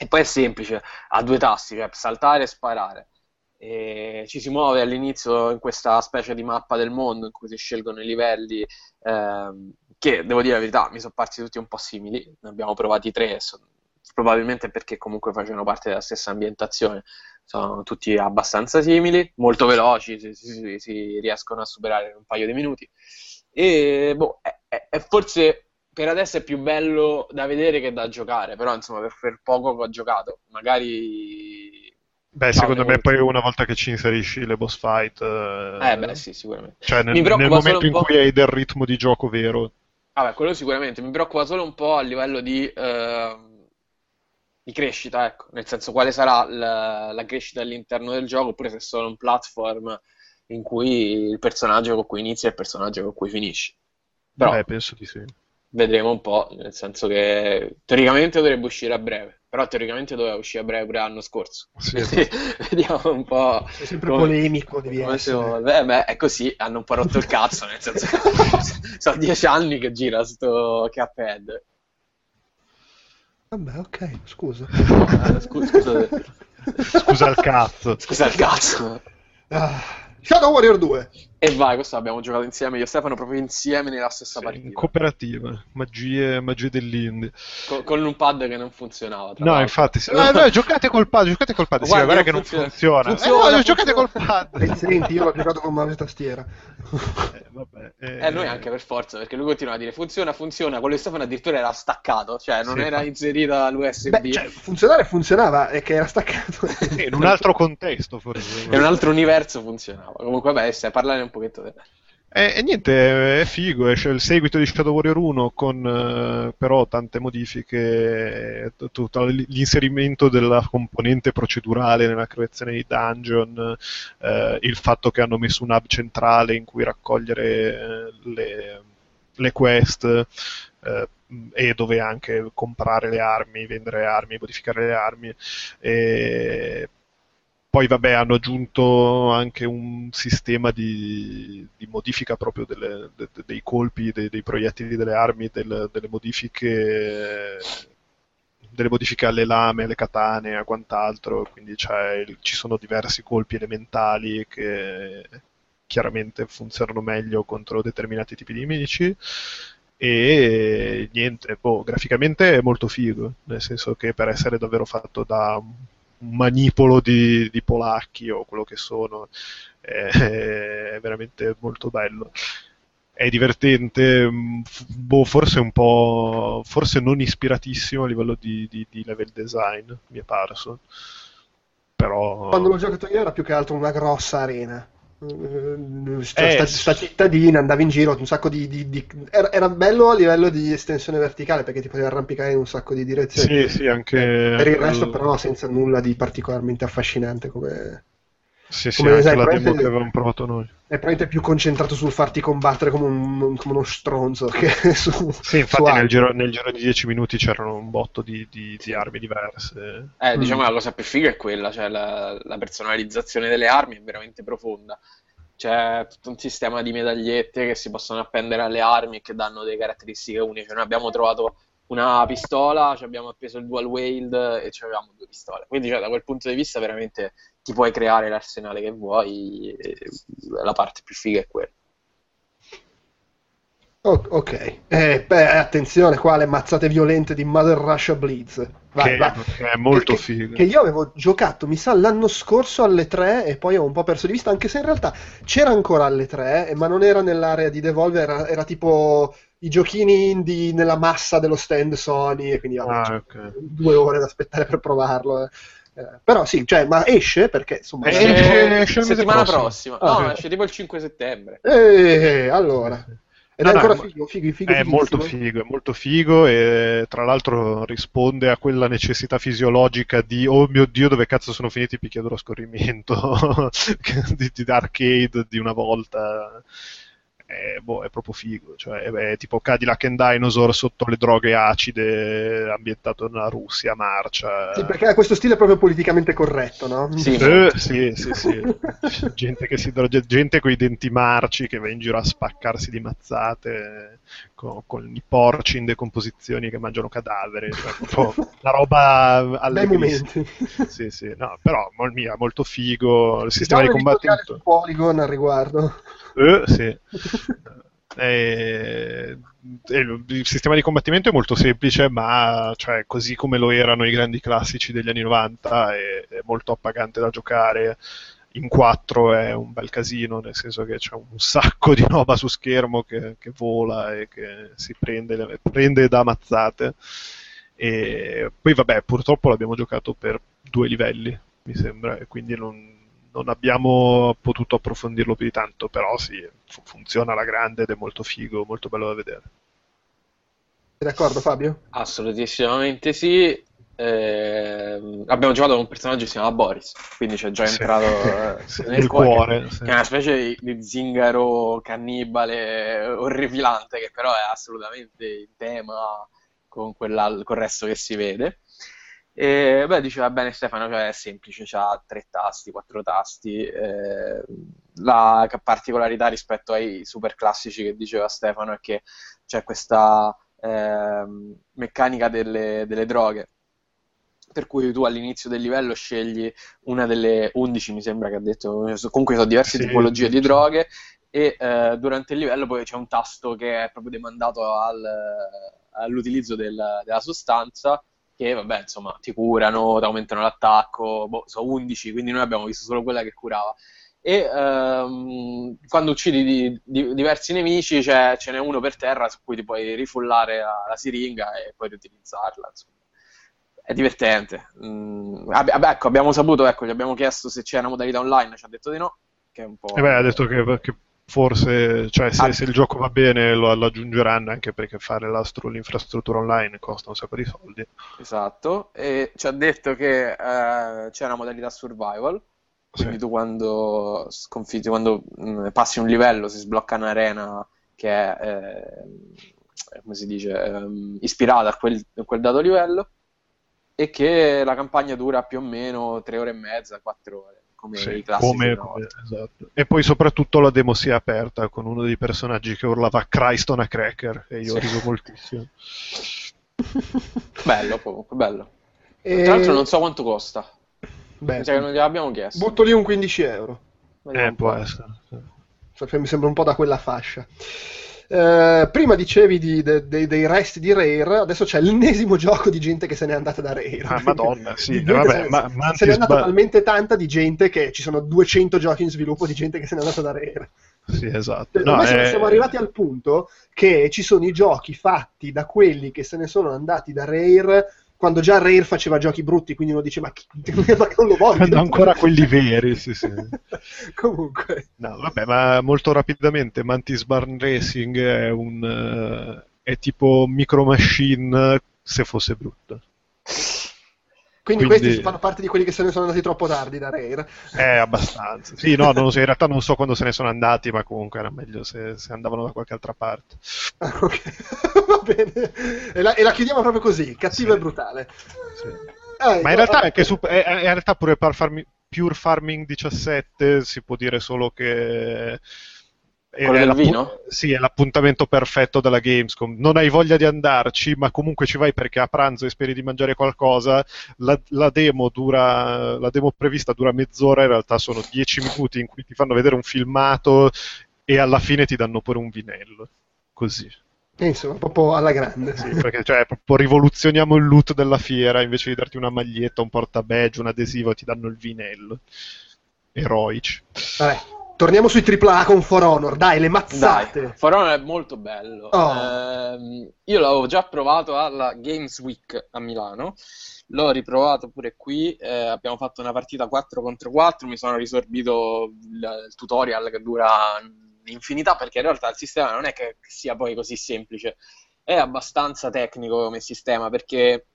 E poi è semplice, ha due tasti, cioè saltare e sparare. E ci si muove all'inizio in questa specie di mappa del mondo in cui si scelgono i livelli, ehm, che devo dire la verità, mi sono parsi tutti un po' simili. Ne abbiamo provati tre, e son- probabilmente perché comunque facevano parte della stessa ambientazione. Sono tutti abbastanza simili, molto veloci, si, si- si riescono a superare in un paio di minuti. E boh, è, è- è forse per adesso è più bello da vedere che da giocare, però insomma per, per poco ho giocato, magari... Beh, secondo me poi una volta che ci inserisci le boss fight, eh, Eh beh sì, sicuramente. cioè nel, Mi nel momento in cui hai del ritmo di gioco vero, Vabbè, quello sicuramente, mi preoccupa solo un po' a livello di, ehm, di crescita, ecco, nel senso quale sarà la, la crescita all'interno del gioco, oppure se è solo un platform in cui il personaggio con cui inizi è il personaggio con cui finisci. Però eh, penso di sì. vedremo un po', nel senso che teoricamente dovrebbe uscire a breve, però teoricamente doveva uscire a breve pure l'anno scorso. Sì, [LAUGHS] vediamo un po'. Sei sempre come- polemico, devi come essere. evolve. Eh, beh, è così, hanno un po' rotto il cazzo, nel senso che [LAUGHS] sono dieci anni che gira sto Cuphead. Vabbè, ok, scusa. Eh, scu- scusa, Scusa il cazzo. scusa il cazzo. Ah, Shadow Warrior 2. E vai, questo l'abbiamo giocato insieme, io e Stefano proprio insieme nella stessa Sì, partita. in cooperativa, magie, magie dell'indie. Con, con un pad che non funzionava. tra No, l'altro. infatti, sì. No, no, giocate col pad, giocate col pad. Sì, Guarda, guarda non che non funziona. funziona. Funziona, Eh, no, giocate funziona. col pad. E senti, io l'ho giocato con mouse e tastiera. Eh, vabbè, Eh, noi anche per forza, perché lui continua a dire funziona, funziona, quello di Stefano addirittura era staccato, cioè non Sì, era infatti. inserita l'USB. Beh, cioè, funzionare funzionava, è che era staccato. Sì, in un altro contesto, forse. In un altro universo funzionava. Comunque, vabbè, stai parlare un pochetto di... E, e niente, è figo, esce il seguito di Shadow Warrior 1 con eh, però tante modifiche, eh, tutto l'inserimento della componente procedurale nella creazione di dungeon, eh, il fatto che hanno messo un hub centrale in cui raccogliere eh, le, le quest eh, e dove anche comprare le armi, vendere armi, modificare le armi. E poi vabbè hanno aggiunto anche un sistema di, di modifica proprio delle- de- de- dei colpi, dei, dei proiettili delle armi, del- delle modifiche delle modifiche alle lame, alle katane, a quant'altro, quindi il- ci sono diversi colpi elementali che chiaramente funzionano meglio contro determinati tipi di nemici. E niente, boh, graficamente è molto figo, nel senso che per essere davvero fatto da manipolo di, di polacchi o quello che sono, è, è veramente molto bello. È divertente, boh, forse un po', forse non ispiratissimo a livello di, di- di level design, mi è parso. Però... Quando l'ho giocato io era più che altro una grossa arena. Eh, Sta, Eh, sta- sta cittadina, andavi in giro, un sacco di... di- di- Era, era bello a livello di estensione verticale perché ti potevi arrampicare in un sacco di direzioni. Sì, sì, anche... Per il resto però senza nulla di particolarmente affascinante come... Sì, sì, Come anche la demo che avevamo provato noi. È probabilmente più concentrato sul farti combattere come, un- come uno stronzo che [LAUGHS] su, Sì, infatti su nel giro, nel giro di 10 minuti c'erano un botto di, di- di armi diverse. Eh, Mm. diciamo la cosa più figa è quella, cioè la, la personalizzazione delle armi è veramente profonda. C'è tutto un sistema di medagliette che si possono appendere alle armi e che danno delle caratteristiche uniche. Cioè, noi abbiamo trovato una pistola, ci abbiamo appeso il dual wield e ci avevamo due pistole. Quindi, cioè, da quel punto di vista, veramente ti puoi creare l'arsenale che vuoi. e la parte più figa è quella. Ok, eh, beh, attenzione qua le mazzate violente di Mother Russia Blitz. Vai, che, vai. che è molto che, figo. Che io avevo giocato, mi sa, l'anno scorso alle 3 e poi ho un po' perso di vista, anche se in realtà c'era ancora alle 3, eh, ma non era nell'area di Devolver, era, era tipo i giochini indie nella massa dello stand Sony, e quindi vabbè, Ah, cioè, ok. due ore da aspettare per provarlo. eh. Eh, però sì, cioè, ma esce perché insomma... Eh, Esce esce- esce mese settimana prossimo. prossima. Ah, no, esce tipo il 5 settembre. Eh, allora. Ed No, è no, ancora ma- figo, figo, figo, È fighissimo. molto figo, è molto figo e tra l'altro risponde a quella necessità fisiologica di oh mio dio dove cazzo sono finiti i picchiaduro a scorrimento [LAUGHS] di, di arcade di una volta. È, boh, è proprio figo, cioè è, è tipo Cadillac and Dinosaur sotto le droghe acide ambientato nella Russia, marcia. Sì, perché ha questo stile proprio politicamente corretto, no? Sì. Eh, sì, sì, sì. [LAUGHS] gente, che si droga, gente con i denti marci che va in giro a spaccarsi di mazzate con, con i porci in decomposizioni che mangiano cadaveri. Cioè, proprio una roba allegrissima. momenti. Sì, sì, no, però mol- mia, molto figo. Il Si sistema di combattimento. su Polygon al riguardo. Eh, sì. E- e il il sistema di combattimento è molto semplice, ma cioè, così come lo erano i grandi classici degli anni 90, è, è molto appagante da giocare. In 4 è un bel casino, nel senso che c'è un sacco di roba su schermo che, che vola e che si prende, prende da mazzate. E poi, vabbè, purtroppo l'abbiamo giocato per due livelli, mi sembra, e quindi non, non abbiamo potuto approfondirlo più di tanto, però sì, fu- funziona alla grande ed è molto figo, molto bello da vedere. Sei d'accordo, Fabio? Assolutamente sì. Ehm, abbiamo giocato con un personaggio che si chiama Boris, quindi c'è già Sì. entrato eh, [LAUGHS] Sì, nel nel cuore, cuore, sì. che è una specie di, di zingaro cannibale orripilante che però è assolutamente in tema con, quella, col resto che si vede. E beh, diceva bene Stefano, cioè è semplice, ha tre tasti, quattro tasti. eh, la particolarità rispetto ai super classici che diceva Stefano è che c'è questa ehm, meccanica delle, delle droghe. Per cui tu all'inizio del livello scegli una delle 11, mi sembra che ha detto, comunque sono diverse Sì, tipologie di sì. droghe e eh, durante il livello poi c'è un tasto che è proprio demandato al- all'utilizzo del- della sostanza che vabbè insomma ti curano, ti aumentano l'attacco, boh, sono 11 quindi noi abbiamo visto solo quella che curava e ehm, quando uccidi di- di- diversi nemici c'è, ce n'è uno per terra su cui ti puoi rifullare la, la siringa e poi riutilizzarla insomma. È divertente. Mm, vabbè, ecco, abbiamo saputo, ecco, gli abbiamo chiesto se c'è una modalità online, ci ha detto di no, che è un po'... E beh, ha detto che, che forse, cioè, se, Ah. se il gioco va bene lo, lo aggiungeranno, anche perché fare la stru- l'infrastruttura online costa un sacco di soldi. Esatto, e ci ha detto che eh, c'è una modalità survival, quindi Sì. tu quando sconfiggi, quando mh, passi un livello si sblocca un'arena che è, eh, come si dice, ehm, ispirata a quel, a quel dato livello e che la campagna dura più o meno tre ore e mezza, quattro ore, come Sì, i classici come- esatto. E poi soprattutto la demo si è aperta con uno dei personaggi che urlava Christ on a cracker e io ho Sì. riso moltissimo. [LAUGHS] Bello comunque, bello. E- Tra l'altro non so quanto costa, Beh, che non gliel'abbiamo chiesto. butto lì un 15 euro. Eh, un può essere. Cioè, mi sembra un po' da quella fascia. Eh, prima dicevi di- de- de- dei resti di Rare, adesso c'è l'ennesimo [LAUGHS] gioco di gente che se n'è andata da Rare. Ah, madonna, sì, [LAUGHS] gente vabbè, se, ma- se Mantis n'è andata Ba- talmente tanta di gente che ci sono 200 giochi in sviluppo di gente che se n'è andata da Rare. Sì, esatto. Cioè, No, è- siamo arrivati al punto che ci sono i giochi fatti da quelli che se ne sono andati da Rare quando già Rare faceva giochi brutti, quindi uno dice ma, chi- [LAUGHS] ma non lo voglio. Quando ancora quelli veri, sì, sì. [LAUGHS] Comunque, No, vabbè, ma molto rapidamente, Mantis Barn Racing è un... eh, è tipo Micro Machine se fosse brutto. Quindi, Quindi- questi fanno parte di quelli che se ne sono andati troppo tardi da Rare. Eh, abbastanza. Sì, no, so, in realtà non so quando se ne sono andati, ma comunque era meglio se, se andavano da qualche altra parte. [LAUGHS] Ah, ok, [LAUGHS] va bene. E la, e la chiudiamo proprio così, cattivo Sì. e brutale. Sì. Eh, Ma in realtà eh, anche su, eh, in realtà pure per farmi- Pure Farming 17 si può dire solo che Quello del vino? Sì, è l'appuntamento perfetto della Gamescom. Non hai voglia di andarci, ma comunque ci vai perché a pranzo e speri di mangiare qualcosa. La, la demo dura, la demo prevista dura mezz'ora, in realtà sono 10 minuti in cui ti fanno vedere un filmato e alla fine ti danno pure un vinello. Così. eh, insomma, proprio alla grande. Sì, perché cioè, proprio rivoluzioniamo il loot della fiera, invece di darti una maglietta, un portabadge, un adesivo, ti danno il vinello. Eroici. Vabbè, torniamo sui AAA con For Honor, dai, le Dai, mazzate. For Honor è molto bello. Oh. Ehm, io l'avevo già provato alla Games Week a Milano, l'ho riprovato pure qui, eh, abbiamo fatto una partita 4 contro 4, mi sono risorbito il, il tutorial che dura infinità perché in realtà il sistema non è che sia poi così semplice, è abbastanza tecnico come sistema perché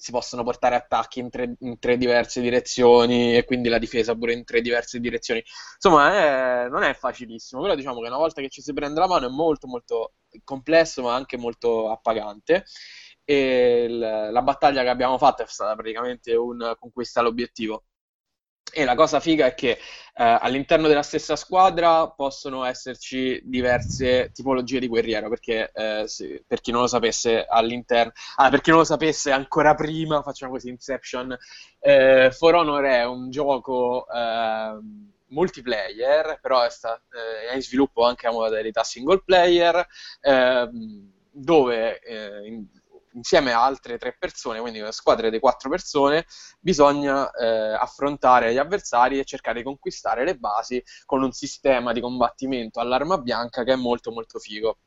si possono portare attacchi in tre, in tre diverse direzioni e quindi la difesa pure in tre diverse direzioni. Insomma, è- non è facilissimo, però diciamo che una volta che ci si prende la mano è molto molto complesso, ma anche molto appagante. E il- la battaglia che abbiamo fatto è stata praticamente un conquista l'obiettivo. E la cosa figa è che eh, all'interno della stessa squadra possono esserci diverse tipologie di guerriero, perché eh, se- per chi non lo sapesse, all'interno, ah, per chi non lo sapesse ancora prima, facciamo così, Inception, eh, For Honor è un gioco ehm, multiplayer, però è, sta- eh, è in sviluppo anche a modalità single player, ehm, dove eh, in- insieme a altre tre persone, quindi una squadra di quattro persone, bisogna eh, affrontare gli avversari e cercare di conquistare le basi con un sistema di combattimento all'arma bianca che è molto molto figo.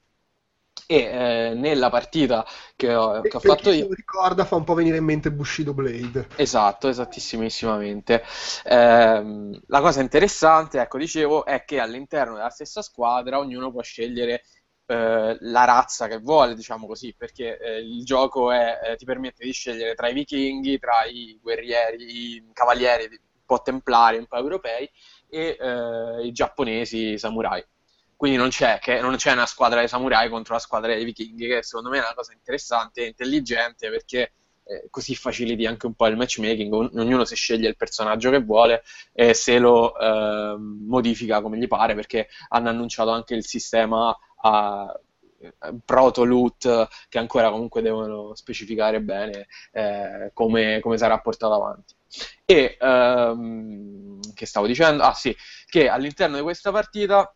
E eh, nella partita che ho, che ho fatto io, lo ricorda fa un po' venire in mente Bushido Blade. Esatto, esattissimamente. Ehm, la cosa interessante, ecco, dicevo, è che all'interno della stessa squadra ognuno può scegliere eh, la razza che vuole, diciamo così, perché eh, il gioco è- eh, ti permette di scegliere tra i vichinghi, tra i guerrieri, i cavalieri un po' templari, un po' europei e eh, i giapponesi, i samurai. Quindi non c'è, che, non c'è una squadra dei samurai contro la squadra dei vichinghi, che secondo me è una cosa interessante e intelligente perché eh, così faciliti anche un po' il matchmaking, ogn- ognuno si sceglie il personaggio che vuole e se lo eh, modifica come gli pare, perché hanno annunciato anche il sistema a proto loot che ancora comunque devono specificare bene eh, come, come sarà portato avanti. E ehm, che stavo dicendo? Ah sì, che all'interno di questa partita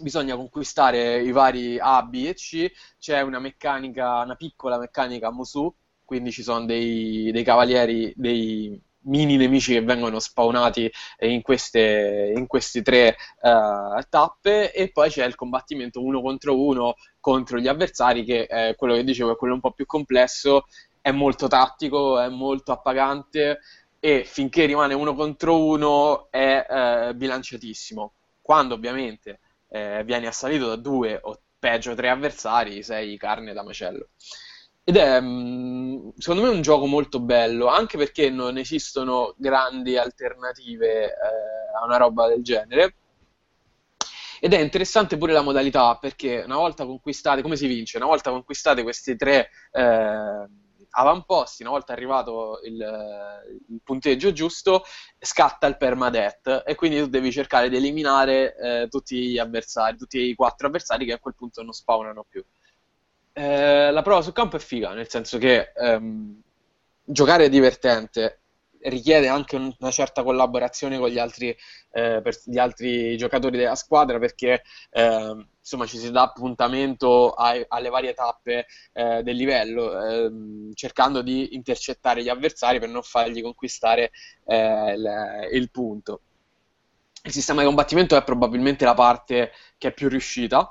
bisogna conquistare i vari A, B e C, c'è una meccanica, una piccola meccanica Musu, quindi ci sono dei, dei cavalieri, dei mini nemici che vengono spawnati in queste, in queste tre eh, tappe e poi c'è il combattimento uno contro uno contro gli avversari che è quello che dicevo è quello un po' più complesso, è molto tattico, è molto appagante e finché rimane uno contro uno è eh, bilanciatissimo. Quando ovviamente eh, vieni assalito da due o peggio tre avversari, sei carne da macello. Ed è, mh, secondo me, un gioco molto bello, anche perché non esistono grandi alternative eh, a una roba del genere. Ed è interessante pure la modalità, perché una volta conquistate, come si vince? Una volta conquistate questi tre eh, avamposti, una volta arrivato il, il punteggio giusto, scatta il permadeath e quindi tu devi cercare di eliminare eh, tutti gli avversari, tutti i quattro avversari che a quel punto non spawnano più. Eh, la prova sul campo è figa, nel senso che ehm, giocare è divertente, richiede anche un- una certa collaborazione con gli altri, eh, per- gli altri giocatori della squadra perché ehm, insomma ci si dà appuntamento ai- alle varie tappe eh, del livello, ehm, cercando di intercettare gli avversari per non fargli conquistare eh, il, il punto. Il sistema di combattimento è probabilmente la parte che è più riuscita.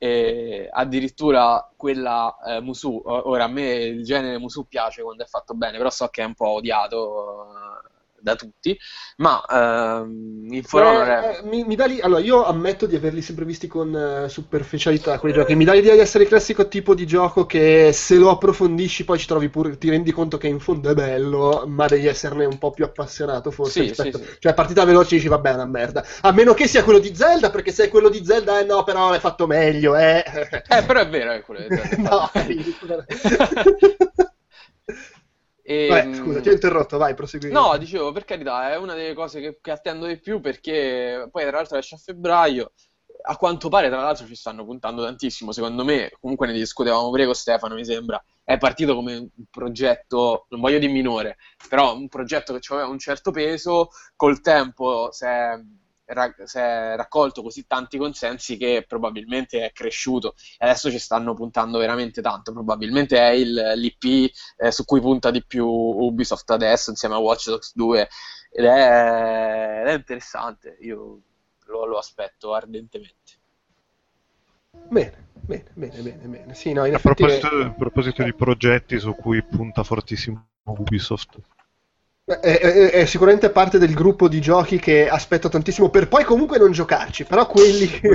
E addirittura quella eh, Musu, ora a me il genere Musu piace quando è fatto bene, però so che è un po' odiato da tutti, ma ehm, in For Honor è... Eh, eh, mi, mi dà lì- allora, io ammetto di averli sempre visti con eh, superficialità quei giochi. Mi dà l'idea di essere il classico tipo di gioco che se lo approfondisci poi ci trovi pure, ti rendi conto che in fondo è bello, ma devi esserne un po' più appassionato forse Sì, rispetto. sì, sì. Cioè, partita veloce dici vabbè, è una merda. A meno che sia quello di Zelda, perché se è quello di Zelda, eh no, però è fatto meglio, eh. Eh, però è vero, è quello che [LAUGHS] no, è ridicolo. [LAUGHS] E, Vabbè, scusa, ti ho interrotto, vai, prosegui. No, dicevo, per carità, è una delle cose che, che attendo di più perché poi tra l'altro esce a febbraio. A quanto pare, tra l'altro, ci stanno puntando tantissimo. Secondo me, comunque ne discutevamo pure con Stefano, mi sembra. È partito come un progetto, non voglio di minore, però un progetto che aveva un certo peso. Col tempo si è, ra- si è raccolto così tanti consensi che probabilmente è cresciuto. E adesso ci stanno puntando veramente tanto. Probabilmente è il, l'IP eh, su cui punta di più Ubisoft adesso, insieme a Watch Dogs 2. Ed è, ed è interessante. Io lo, lo aspetto ardentemente. Bene, bene, bene, bene, bene. Sì, no, in A proposito, a proposito di progetti su cui punta fortissimo Ubisoft. È, è- è sicuramente parte del gruppo di giochi che aspetto tantissimo per poi comunque non giocarci, però quelli che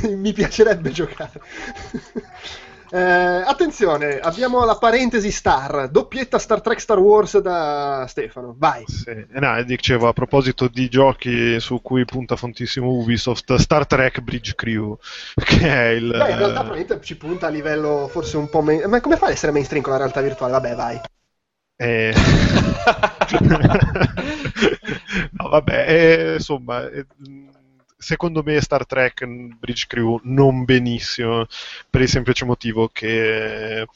[LAUGHS] mi piacerebbe giocare. [LAUGHS] Eh, attenzione, abbiamo la parentesi Star, doppietta Star Trek Star Wars da Stefano, vai. Sì. Eh, no, dicevo a proposito di giochi su cui punta fortissimo Ubisoft, Star Trek Bridge Crew, [LAUGHS] che è il... Beh, in realtà probabilmente ci punta a livello forse un po' main... Ma come fa ad essere mainstream con la realtà virtuale? Vabbè, vai. Eh, [LAUGHS] no, vabbè, eh, insomma, eh, secondo me Star Trek mh, Bridge Crew non benissimo, per il semplice motivo che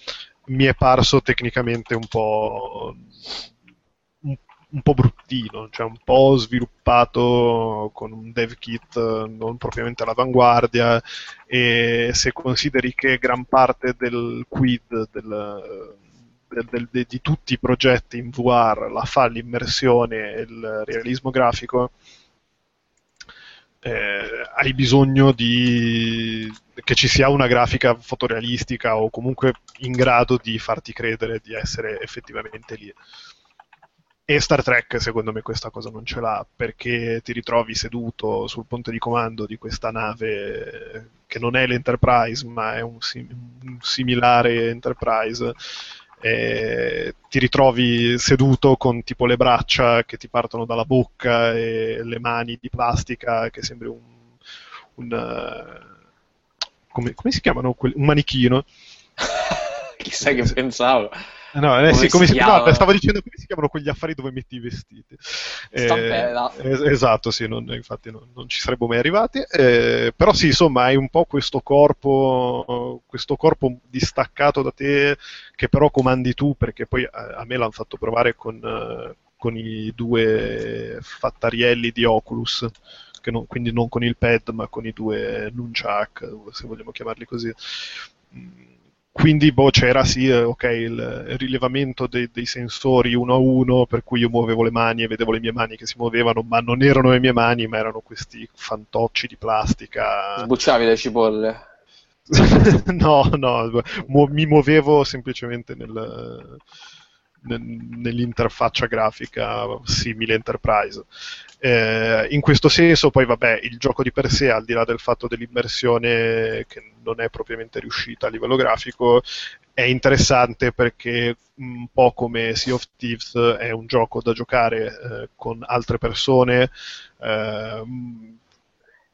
mi è parso tecnicamente un po', un, un po' bruttino, cioè un po' sviluppato con un dev kit eh, non propriamente all'avanguardia e se consideri che gran parte del quid del, del- de- di tutti i progetti in VR la fa l'immersione e il realismo grafico, eh, hai bisogno di che ci sia una grafica fotorealistica o comunque in grado di farti credere di essere effettivamente lì. E Star Trek, secondo me, questa cosa non ce l'ha perché ti ritrovi seduto sul ponte di comando di questa nave che non è l'Enterprise, ma è un, sim- un similare Enterprise. E ti ritrovi seduto con tipo le braccia che ti partono dalla bocca e le mani di plastica che sembri un, un, eh, come, come si chiamano? Un manichino. [LAUGHS] Chissà che pensavo. No, eh, sì, come si si, no, chiamano? stavo dicendo come si chiamano quegli affari dove metti i vestiti. Eh, Stampella. es- esatto, sì, non- infatti non, non ci saremmo mai arrivati. Eh, però sì, insomma, hai un po' questo corpo, questo corpo distaccato da te che però comandi tu, perché poi a, a me l'hanno fatto provare con, eh, con i due fattarielli di Oculus. Che non- quindi non con il pad, ma con i due nunchuck, se vogliamo chiamarli così. Quindi boh, c'era sì, eh, ok, il, il rilevamento dei, dei sensori uno a uno, per cui io muovevo le mani e vedevo le mie mani che si muovevano, ma non erano le mie mani, ma erano questi fantocci di plastica. Sbucciavi le cipolle. [LAUGHS] no, no, mu- mi muovevo semplicemente nel- nell'interfaccia grafica simile Enterprise. Eh, in questo senso, poi vabbè, il gioco di per sé, al di là del fatto dell'immersione che non è propriamente riuscita a livello grafico, è interessante perché un po' come Sea of Thieves è un gioco da giocare eh, con altre persone ehm,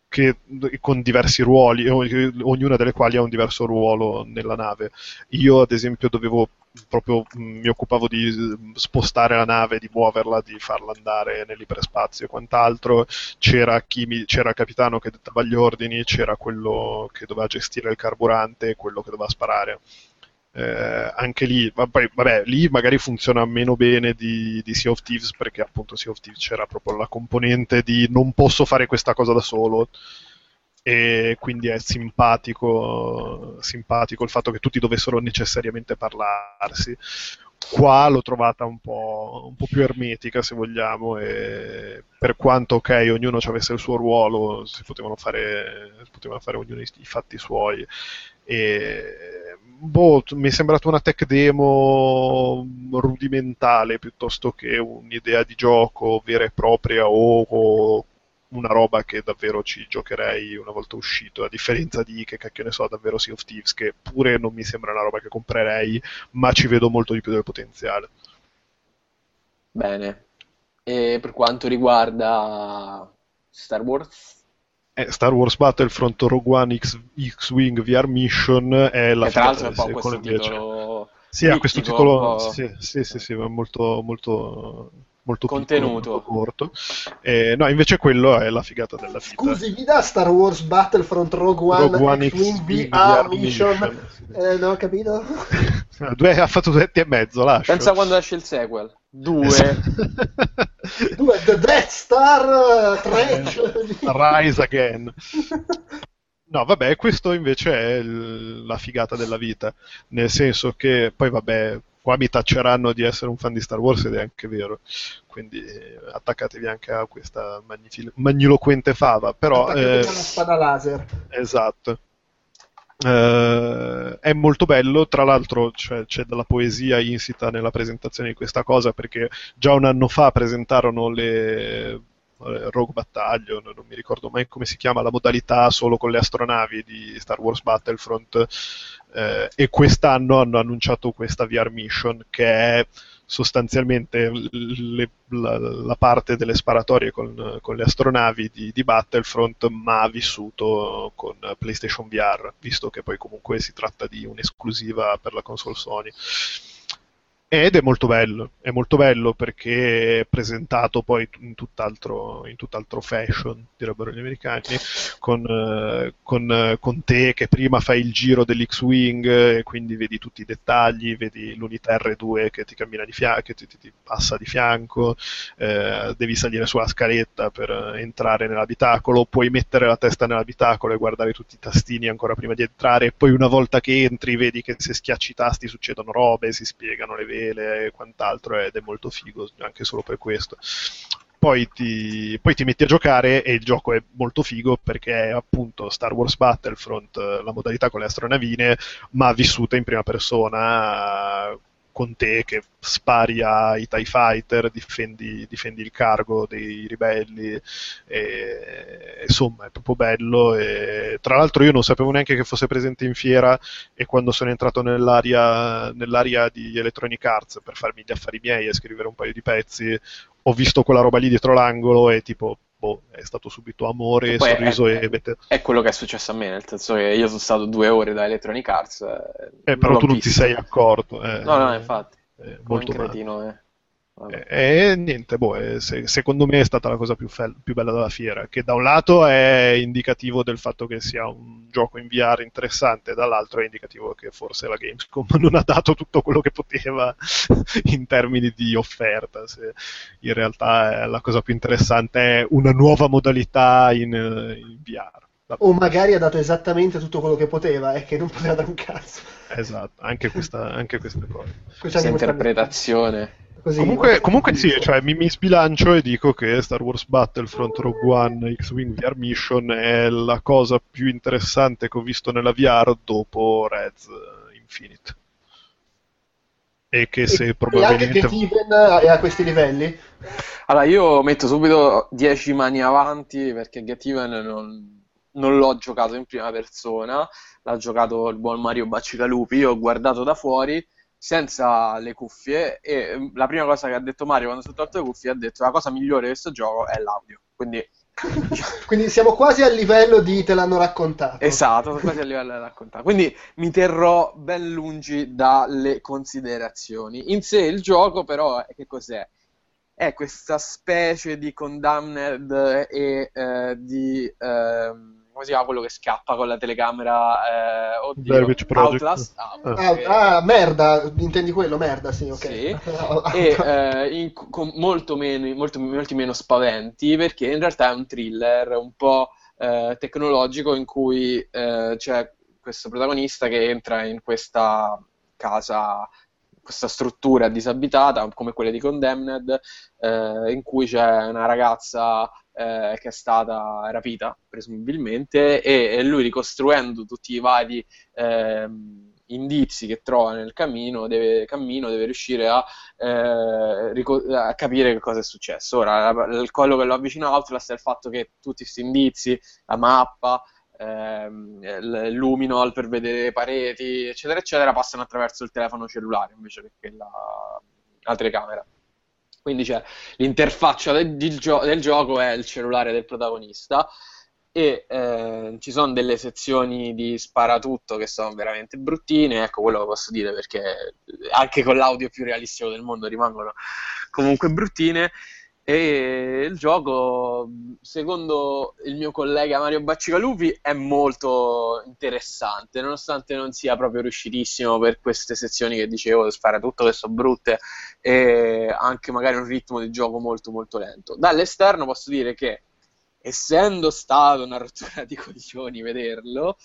che- con diversi ruoli, ognuna delle quali ha un diverso ruolo nella nave. Io, ad esempio, dovevo proprio mh, mi occupavo di spostare la nave, di muoverla, di farla andare nell'iperspazio e quant'altro. C'era mi- c'era il capitano che dava gli ordini, c'era quello che doveva gestire il carburante quello che doveva sparare. Eh, anche lì, va- poi, vabbè, lì magari funziona meno bene di, di Sea of Thieves perché appunto Sea of Thieves c'era proprio la componente di non posso fare questa cosa da solo e quindi è simpatico, simpatico il fatto che tutti dovessero necessariamente parlarsi. qua l'ho trovata un po', un po' più ermetica, se vogliamo, e per quanto, ok, ognuno avesse il suo ruolo, si potevano fare, si potevano fare ognuno i fatti suoi. E, boh, mi è sembrata una tech demo rudimentale piuttosto che un'idea di gioco vera e propria o, o una roba che davvero ci giocherei una volta uscito, a differenza di che cacchio ne so, davvero Sea of Thieves, che pure non mi sembra una roba che comprerei, ma ci vedo molto di più del potenziale. Bene. E per quanto riguarda Star Wars? Eh, Star Wars Battlefront Rogue One X, X-Wing VR Mission è la che tra l'altro è un po' questo invece. titolo Sì, ha questo titolo, sì, sì, sì, sì, ma molto, molto, molto piccolo, Contenuto. molto corto. Eh, no, invece quello è la figata della vita. Scusi, mi dà Star Wars Battlefront Rogue One, Rogue One X-Wing VR VR Mission? Eh, non ho capito. [LAUGHS] Due, ha fatto due etti e mezzo, lascio. Pensa quando esce il sequel. Due. [LAUGHS] Due, The Death Star 3. Rise Again. No, vabbè, questo invece è il- la figata della vita, nel senso che poi vabbè, qua mi tacceranno di essere un fan di Star Wars ed è anche vero, quindi eh, attaccatevi anche a questa magniloquente fava, però Attaccatevi eh, alla spada laser. esatto. Eh, è molto bello, tra l'altro c'è, c'è della poesia insita nella presentazione di questa cosa perché già un anno fa presentarono le eh, Rogue Battalion, non mi ricordo mai come si chiama, la modalità solo con le astronavi di Star Wars Battlefront eh, e quest'anno hanno annunciato questa VR Mission che è sostanzialmente le- la, la parte delle sparatorie con, con le astronavi di, di Battlefront, ma vissuto con PlayStation VR, visto che poi comunque si tratta di un'esclusiva per la console Sony. Ed è molto bello, è molto bello perché è presentato poi in tutt'altro, in tutt'altro fashion, direbbero gli americani, con, eh, con, eh, con te che prima fai il giro dell'X-Wing e quindi vedi tutti i dettagli, vedi l'unità R2 che ti cammina di fianco, che ti, ti- ti passa di fianco, eh, devi salire sulla scaletta per entrare nell'abitacolo, puoi mettere la testa nell'abitacolo e guardare tutti i tastini ancora prima di entrare, e poi una volta che entri vedi che se schiacci i tasti succedono robe, si spiegano le vele e quant'altro ed è molto figo anche solo per questo. Poi ti, poi ti metti a giocare e il gioco è molto figo perché è appunto Star Wars Battlefront, la modalità con le astronavine, ma vissuta in prima persona con te che spari ai TIE Fighter, difendi, difendi il cargo dei ribelli, e, insomma è proprio bello. E, tra l'altro io non sapevo neanche che fosse presente in fiera e quando sono entrato nell'area, nell'area di Electronic Arts per farmi gli affari miei e scrivere un paio di pezzi, ho visto quella roba lì dietro l'angolo e tipo, boh, è stato subito amore, è- sorriso e mette... È quello che è successo a me, nel senso che io sono stato due ore da Electronic Arts. eh, Eh, però tu non ti visto. sei accorto. eh. No, no, infatti. Eh, molto un cretino, eh. Vabbè. E niente, boh, eh, se- secondo me è stata la cosa più, fel- più bella della fiera, che da un lato è indicativo del fatto che sia un gioco in VR interessante, dall'altro è indicativo che forse la Gamescom [LAUGHS] non ha dato tutto quello che poteva [LAUGHS] in termini di offerta. Se in realtà eh, la cosa più interessante è una nuova modalità in, eh, in VR. O magari ha dato esattamente tutto quello che poteva e che non poteva dare un cazzo. Esatto, anche, questa- anche queste cose. Questa questa- interpretazione. Così, Comunque, comunque sì, cioè, mi, mi sbilancio e dico che Star Wars Battlefront Rogue One X-Wing VR Mission è la cosa più interessante che ho visto nella VR dopo Reds Infinite. E che se E- probabilmente... E anche Get Even è a questi livelli. Allora, io metto subito 10 mani avanti perché Get Even non, non l'ho giocato in prima persona, l'ha giocato il buon Mario Bacigalupi, io ho guardato da fuori senza le cuffie e mm, la prima cosa che ha detto Mario quando si è tolto le cuffie ha detto la cosa migliore di questo gioco è l'audio. Quindi, [LAUGHS] Quindi siamo quasi al livello di te l'hanno raccontato. esatto, quasi a livello da raccontare. Quindi mi terrò ben lungi dalle considerazioni. In sé il gioco però, che cos'è? è questa specie di Condemned e eh, di ehm, come si chiama quello che scappa con la telecamera eh, oddio. Outlast ah, Ah, ok. ah, merda, intendi quello? Merda, sì, ok. Sì. Ah, [LAUGHS] e eh, in- con molto meno, molto- molti meno spaventi perché in realtà è un thriller un po' eh, tecnologico in cui eh, c'è questo protagonista che entra in questa casa questa struttura disabitata come quella di Condemned, eh, in cui c'è una ragazza eh, che è stata rapita, presumibilmente, e, e lui ricostruendo tutti i vari eh, indizi che trova nel cammino deve, cammino, deve riuscire a, eh, rico- a, capire che cosa è successo. Ora, quello che lo avvicina a Outlast è il fatto che tutti questi indizi, la mappa, ehm, luminol per vedere le pareti, eccetera, eccetera, passano attraverso il telefono cellulare invece che la, la telecamera. Quindi c'è l'interfaccia del, del, gio- del gioco è il cellulare del protagonista. E eh, ci sono delle sezioni di sparatutto che sono veramente bruttine, ecco quello che posso dire perché anche con l'audio più realistico del mondo rimangono comunque bruttine e il gioco, secondo il mio collega Mario Baccicalupi, è molto interessante, nonostante non sia proprio riuscitissimo per queste sezioni che dicevo, spara tutto che sono brutte e anche magari un ritmo di gioco molto molto lento. Dall'esterno posso dire che, essendo stato una rottura di coglioni vederlo,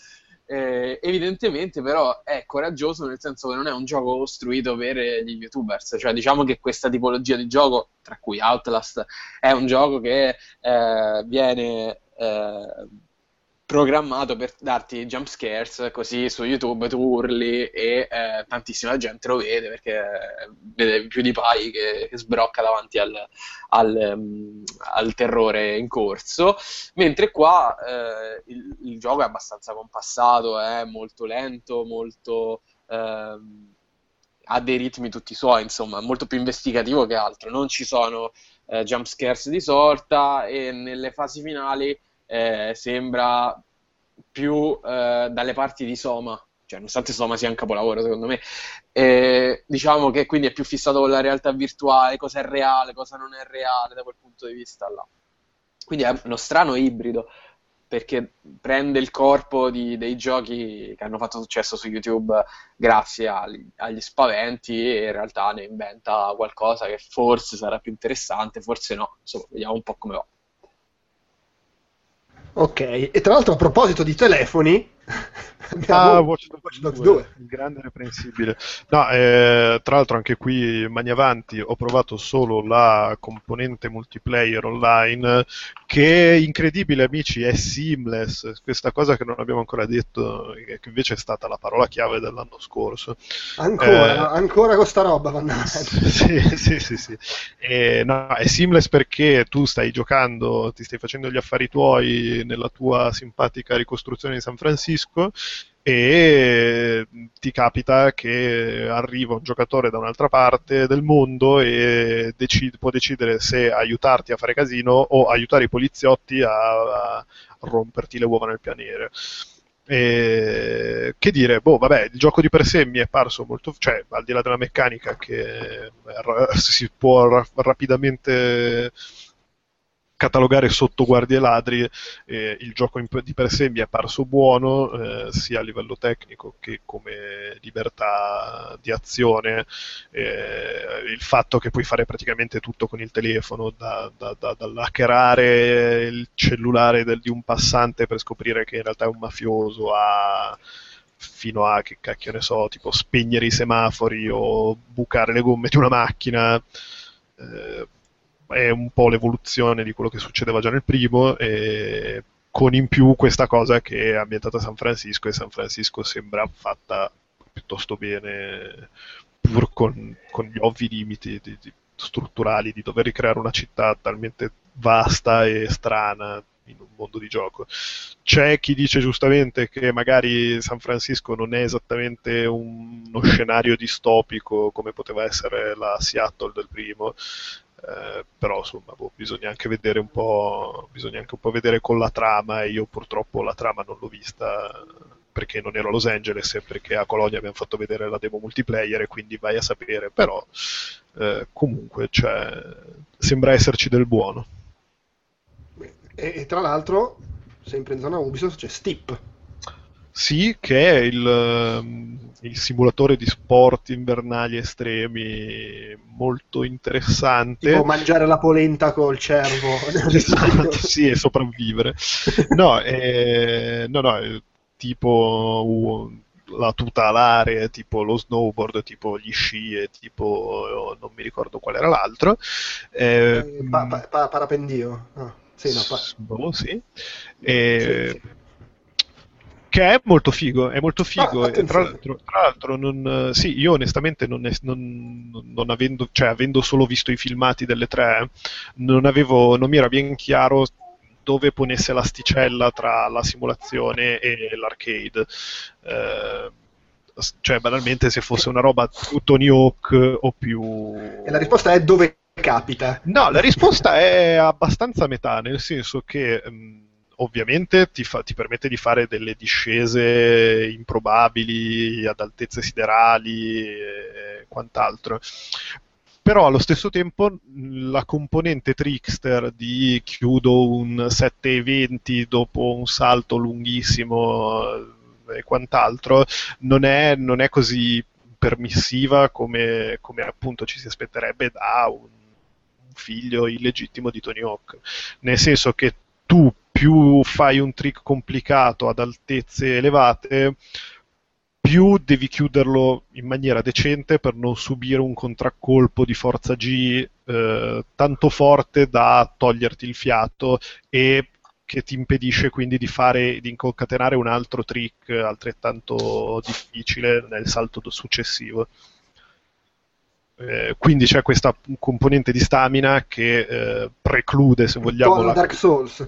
eh, evidentemente però è coraggioso nel senso che non è un gioco costruito per gli youtubers, cioè diciamo che questa tipologia di gioco, tra cui Outlast, è un gioco che eh, viene eh, programmato per darti jump scares, così su YouTube tu urli e eh, tantissima gente lo vede perché vede più di Pai che, che sbrocca davanti al, al, um, al, terrore in corso, mentre qua eh, il, il, gioco è abbastanza compassato, è molto lento, molto... Eh, ha dei ritmi tutti suoi, insomma, molto più investigativo che altro. Non ci sono eh, jump scares di sorta e nelle fasi finali eh, sembra più eh, dalle parti di Soma, cioè nonostante Soma sia un capolavoro secondo me, eh, diciamo che quindi è più fissato con la realtà virtuale, cosa è reale, cosa non è reale da quel punto di vista là. Quindi è uno strano ibrido perché prende il corpo di, dei giochi che hanno fatto successo su YouTube grazie agli, agli, spaventi e in realtà ne inventa qualcosa che forse sarà più interessante, forse no, insomma, vediamo un po' come va. Ok, e tra l'altro a proposito di telefoni, ah, Watch Dogs, Watch Dogs 2, 2. grande reprensibile. No, eh, tra l'altro anche qui mani avanti ho provato solo la componente multiplayer online che incredibile amici è seamless, questa cosa che non abbiamo ancora detto che invece è stata la parola chiave dell'anno scorso. Ancora, eh, ancora con sta roba vanno [LAUGHS] Sì, sì, sì, sì. E, no, è seamless perché tu stai giocando, ti stai facendo gli affari tuoi nella tua simpatica ricostruzione di San Francisco e ti capita che arriva un giocatore da un'altra parte del mondo e decide, può decidere se aiutarti a fare casino o aiutare i poliziotti a, a romperti le uova nel pianere. E, che dire, boh, vabbè, il gioco di per sé mi è parso molto, cioè, al di là della meccanica che si può ra- rapidamente catalogare sotto guardie ladri, eh, il gioco in, di per sé mi è parso buono, eh, sia a livello tecnico che come libertà di azione, eh, il fatto che puoi fare praticamente tutto con il telefono, da, da, da, dall'hackerare il cellulare del, di un passante per scoprire che in realtà è un mafioso a fino a che cacchio ne so, tipo spegnere i semafori o bucare le gomme di una macchina. Eh, è un po' l'evoluzione di quello che succedeva già nel primo, e con in più questa cosa che è ambientata a San Francisco e San Francisco sembra fatta piuttosto bene, pur con, con gli ovvi limiti di, di, strutturali di dover ricreare una città talmente vasta e strana in un mondo di gioco. C'è chi dice giustamente che magari San Francisco non è esattamente uno scenario distopico come poteva essere la Seattle del primo, eh, però insomma boh, bisogna anche vedere un po' bisogna anche un po' vedere con la trama e io purtroppo la trama non l'ho vista perché non ero a Los Angeles e perché a Colonia abbiamo fatto vedere la demo multiplayer e quindi vai a sapere però eh, comunque cioè, sembra esserci del buono. E, e, tra l'altro sempre in zona Ubisoft c'è Steep sì, che è il, ehm, il, simulatore di sport invernali estremi molto interessante. Tipo mangiare la polenta col cervo. [LAUGHS] esatto, sì, e sopravvivere. [LAUGHS] No, è, no, no, è tipo la tuta alare, tipo lo snowboard, tipo gli sci e tipo non mi ricordo qual era l'altro. Eh, pa- pa- pa- parapendio. No. Sì, no, pa- boh, sì. E, sì, sì che è molto figo, è molto figo. Ah, tra l'altro, tra l'altro non, sì, io onestamente non, non, non, avendo, cioè, avendo solo visto i filmati delle tre, non, avevo, non mi era ben chiaro dove ponesse l'asticella tra la simulazione e l'arcade. Eh, cioè, banalmente, se fosse una roba Tony Hawk o più. E la risposta è dove capita? No, la risposta è abbastanza metà, nel senso che. Mh, mm, ovviamente ti, fa, ti, permette di fare delle discese improbabili ad altezze siderali e quant'altro. Però allo stesso tempo la componente trickster di chiudo un 720 dopo un salto lunghissimo e quant'altro non è, non è così permissiva come, come, appunto ci si aspetterebbe da un figlio illegittimo di Tony Hawk. Nel senso che tu più fai un trick complicato ad altezze elevate, più devi chiuderlo in maniera decente per non subire un contraccolpo di forza G eh, tanto forte da toglierti il fiato e che ti impedisce quindi di fare di inconcatenare un altro trick altrettanto difficile nel salto successivo. Eh, quindi c'è questa componente di stamina che eh, preclude, se vogliamo. Un po' la... Dark Souls.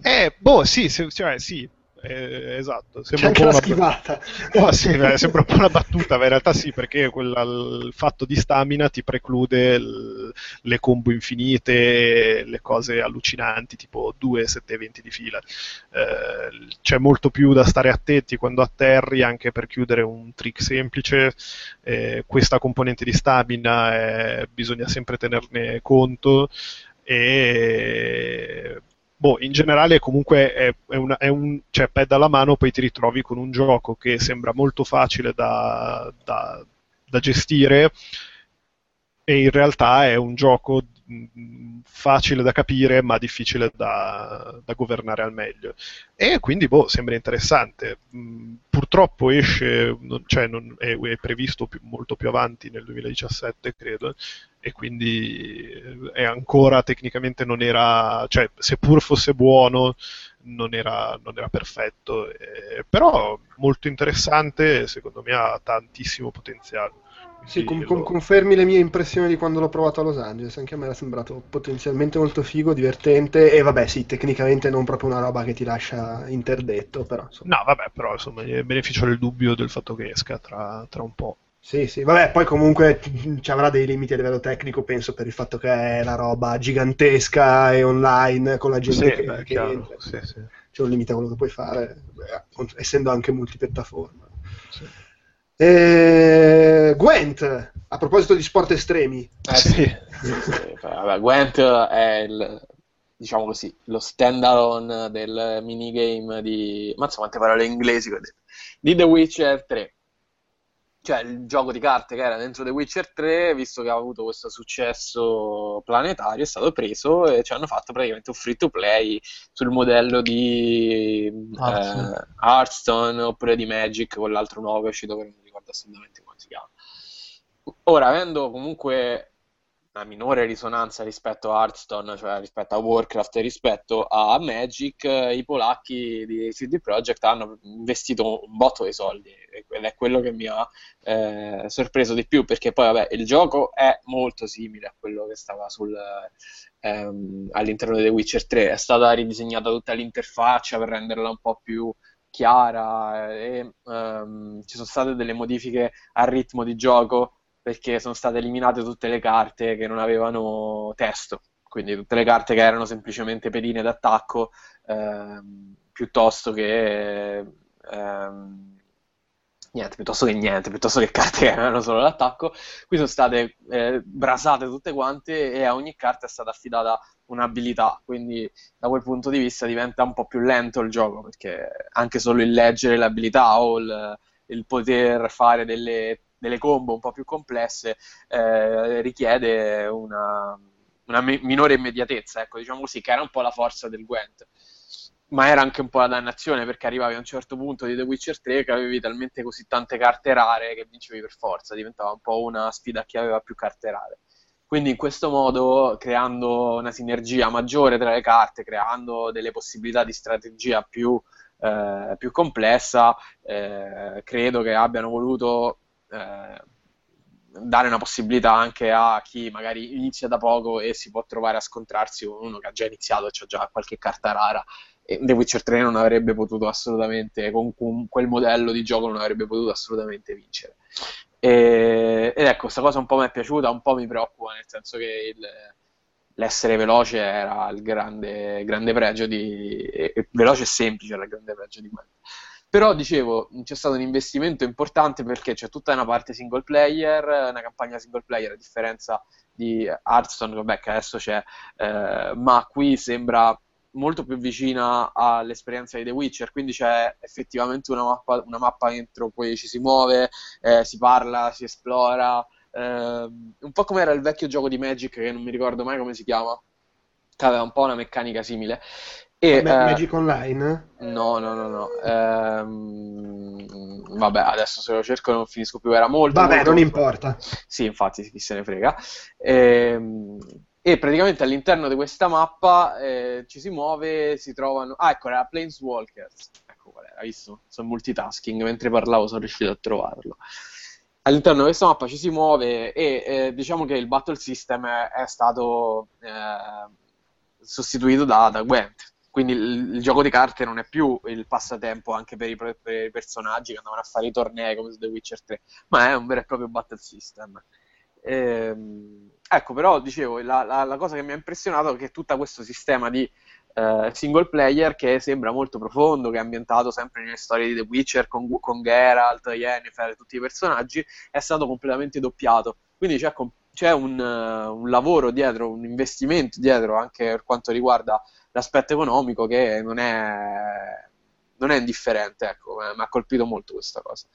Eh, boh, sì, se, cioè, sì, eh, esatto. Sembra C'è anche la schivata. No, sì, beh, sembra un po' una battuta, ma in realtà sì, perché quella, il fatto di stamina ti preclude il, le combo infinite, le cose allucinanti, tipo 2 720 di fila. Eh, c'è molto più da stare attenti quando atterri, anche per chiudere un trick semplice. Eh, questa componente di stamina eh, bisogna sempre tenerne conto e boh, in generale comunque è, è, una, è un cioè, pad alla mano, poi ti ritrovi con un gioco che sembra molto facile da, da, da gestire e in realtà è un gioco facile da capire ma difficile da, da, governare al meglio. E quindi boh, sembra interessante. Purtroppo esce cioè non, è, è, previsto più, molto più avanti nel 2017 credo e quindi è ancora tecnicamente non era cioè seppur fosse buono non era, non era perfetto eh, però molto interessante secondo me ha tantissimo potenziale sì, con, con, confermi le mie impressioni di quando l'ho provato a Los Angeles. Anche a me era sembrato potenzialmente molto figo, divertente. E vabbè, sì, tecnicamente non proprio una roba che ti lascia interdetto. Però, insomma. No, vabbè, però insomma, beneficio del dubbio del fatto che esca tra, tra un po'. Sì, sì, vabbè, poi comunque ci avrà dei limiti a livello tecnico, penso, per il fatto che è la roba gigantesca e online con la gente sì, che, beh, che sì, sì. C'è un limite a quello che puoi fare, beh, essendo anche multipiattaforma. Sì. Eh, Gwent, a proposito di sport estremi. Eh sì, sì, sì. Vabbè, Gwent è il, diciamo così, lo stand-alone del minigame di... Mazza quante parole inglesi di The Witcher 3 cioè il gioco di carte che era dentro The Witcher 3, visto che ha avuto questo successo planetario, è stato preso e ci hanno fatto praticamente un free to play sul modello di Hearthstone, eh, Hearthstone oppure di Magic, con l'altro nuovo che è uscito che non mi ricordo assolutamente come si chiama. Ora, avendo comunque una minore risonanza rispetto a Hearthstone, cioè rispetto a Warcraft e rispetto a Magic, i polacchi di CD Projekt hanno investito un botto di soldi ed è quello che mi ha eh, sorpreso di più perché poi vabbè il gioco è molto simile a quello che stava sul, ehm, all'interno di The Witcher 3, è stata ridisegnata tutta l'interfaccia per renderla un po' più chiara e ehm, ci sono state delle modifiche al ritmo di gioco perché sono state eliminate tutte le carte che non avevano testo, quindi tutte le carte che erano semplicemente pedine d'attacco ehm, piuttosto che ehm, niente, piuttosto che niente, piuttosto che carte che erano solo l'attacco. Qui sono state eh, brasate tutte quante e a ogni carta è stata affidata un'abilità, quindi da quel punto di vista diventa un po' più lento il gioco, perché anche solo il leggere l'abilità o il, il poter fare delle delle combo un po' più complesse eh, richiede una, una minore immediatezza, ecco, diciamo così, che era un po' la forza del Gwent. ma era anche un po' la dannazione perché arrivavi a un certo punto di The Witcher 3 che avevi talmente così tante carte rare che vincevi per forza, diventava un po' una sfida a chi aveva più carte rare. Quindi in questo modo, creando una sinergia maggiore tra le carte, creando delle possibilità di strategia più, eh, più complessa, eh, credo che abbiano voluto eh, dare una possibilità anche a chi magari inizia da poco e si può trovare a scontrarsi con uno che ha già iniziato ha già qualche carta rara. E The Witcher 3 non avrebbe potuto assolutamente, con, quel modello di gioco non avrebbe potuto assolutamente vincere. E, ed ecco, questa cosa un po' mi è piaciuta, un po' mi preoccupa, nel senso che il, l'essere veloce era il grande, grande pregio di... Veloce e semplice era il grande pregio di Gwent. Però dicevo, c'è stato un investimento importante perché c'è tutta una parte single player, una campagna single player a differenza di Hearthstone, vabbè che adesso c'è, eh, ma qui sembra molto più vicina all'esperienza di The Witcher, quindi c'è effettivamente una mappa, una mappa entro cui ci si muove, eh, si parla, si esplora, eh, un po' come era il vecchio gioco di Magic che non mi ricordo mai come si chiama, che aveva un po' una meccanica simile. E, Ma- eh, Magic Online? No, no, no, no. Ehm, vabbè, adesso se lo cerco non finisco più, era molto... Vabbè, molto... non importa. Sì, infatti, chi se ne frega. Ehm, e praticamente all'interno di questa mappa eh, ci si muove, si trovano... Ah, ecco, era Planeswalkers. Ecco qual era, visto? Sono multitasking, mentre parlavo sono riuscito a trovarlo. All'interno di questa mappa ci si muove e eh, diciamo che il battle system è, è stato eh, sostituito da, da Gwent. Quindi il, il, gioco di carte non è più il passatempo anche per i, per i personaggi che andavano a fare i tornei come su The Witcher 3, ma è un vero e proprio battle system. Ehm, ecco, però dicevo, la, la, la, cosa che mi ha impressionato è che tutto questo sistema di eh, single player che sembra molto profondo, che è ambientato sempre nelle storie di The Witcher con, con Geralt, Yennefer, tutti i personaggi, è stato completamente doppiato. Quindi c'è, c'è un, un, lavoro dietro, un investimento dietro anche per quanto riguarda l'aspetto economico che non è non è indifferente, ecco, mi ha colpito molto questa cosa.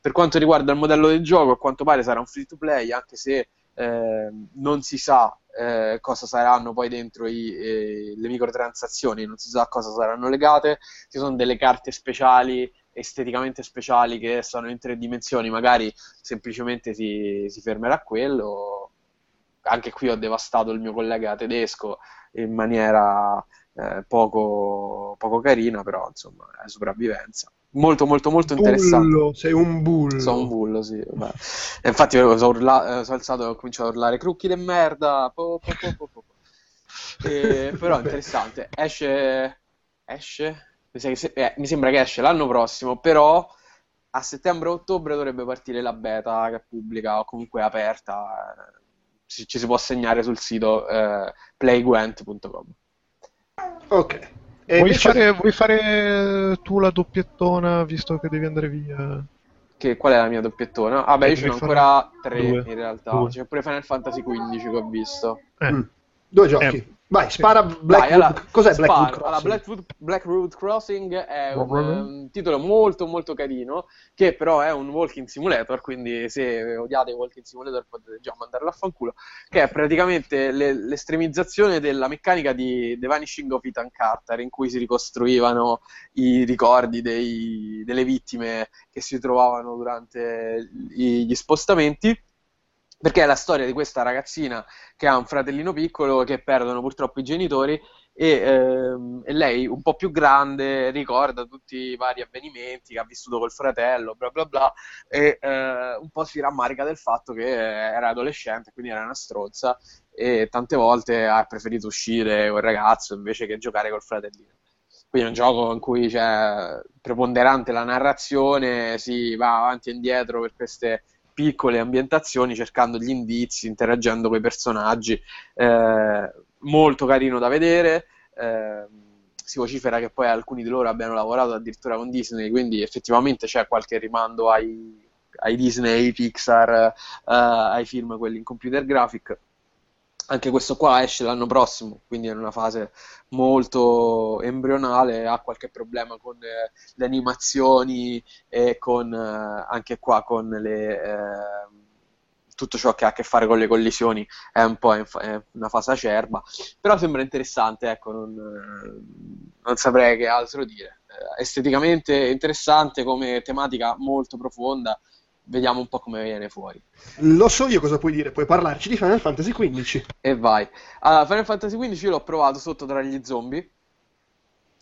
Per quanto riguarda il modello del gioco, a quanto pare sarà un free to play, anche se eh, non si sa eh, cosa saranno poi dentro i, eh, le microtransazioni, non si sa a cosa saranno legate, ci sono delle carte speciali esteticamente speciali che sono in tre dimensioni, magari semplicemente si, si fermerà quello. Anche qui ho devastato il mio collega tedesco in maniera eh, poco, poco, carina, però insomma è sopravvivenza. Molto, molto, molto bullo, interessante. Sei un bullo. Sono un bullo, sì. E infatti io sono, urla- eh, sono alzato e ho cominciato a urlare crucchi de merda. Po, po, po, e, [LAUGHS] però è interessante. Esce... Esce? Eh, mi sembra che esce l'anno prossimo, però a settembre-ottobre dovrebbe partire la beta che pubblica o comunque aperta. Ci, ci si può segnare sul sito eh, playgwent.com. Ok. vuoi, invece... fare, vuoi, fare, tu la doppiettona visto che devi andare via? Che, qual è la mia doppiettona? Ah, beh, io ce ne ho ancora tre due. in realtà. Due. C'è pure Final Fantasy XV che ho visto. Eh. Mm. Due giochi. Eh. Vai, spara Blackwood. Allora, Cos'è Blackwood Crossing? Allora, Blackwood, Blackwood Crossing è un, un, titolo molto molto carino, che però è un walking simulator, quindi se odiate i walking simulator potete già mandarlo a fanculo, che è praticamente le, l'estremizzazione della meccanica di The Vanishing of Ethan Carter, in cui si ricostruivano i ricordi dei, delle vittime che si trovavano durante gli spostamenti perché è la storia di questa ragazzina che ha un fratellino piccolo che perdono purtroppo i genitori e, ehm, e, lei un po' più grande ricorda tutti i vari avvenimenti che ha vissuto col fratello, bla bla bla, e eh, un po' si rammarica del fatto che era adolescente, quindi era una stronza e tante volte ha preferito uscire con il ragazzo invece che giocare col fratellino. Quindi è un gioco in cui c'è preponderante la narrazione, si va avanti e indietro per queste piccole ambientazioni cercando gli indizi, interagendo con i personaggi. Eh, molto carino da vedere. Eh, si vocifera che poi alcuni di loro abbiano lavorato addirittura con Disney, quindi effettivamente c'è qualche rimando ai, ai Disney, Pixar, uh, ai film quelli in computer graphic anche questo qua esce l'anno prossimo, quindi è in una fase molto embrionale, ha qualche problema con eh, le animazioni e con eh, anche qua con le, eh, tutto ciò che ha a che fare con le collisioni è un po' inf- è una fase acerba, però sembra interessante, ecco, non, non saprei che altro dire. Eh, esteticamente interessante come tematica molto profonda, vediamo un po' come viene fuori. Lo so io cosa puoi dire, puoi parlarci di Final Fantasy XV. E vai. Allora, Final Fantasy XV io l'ho provato sotto tra gli zombie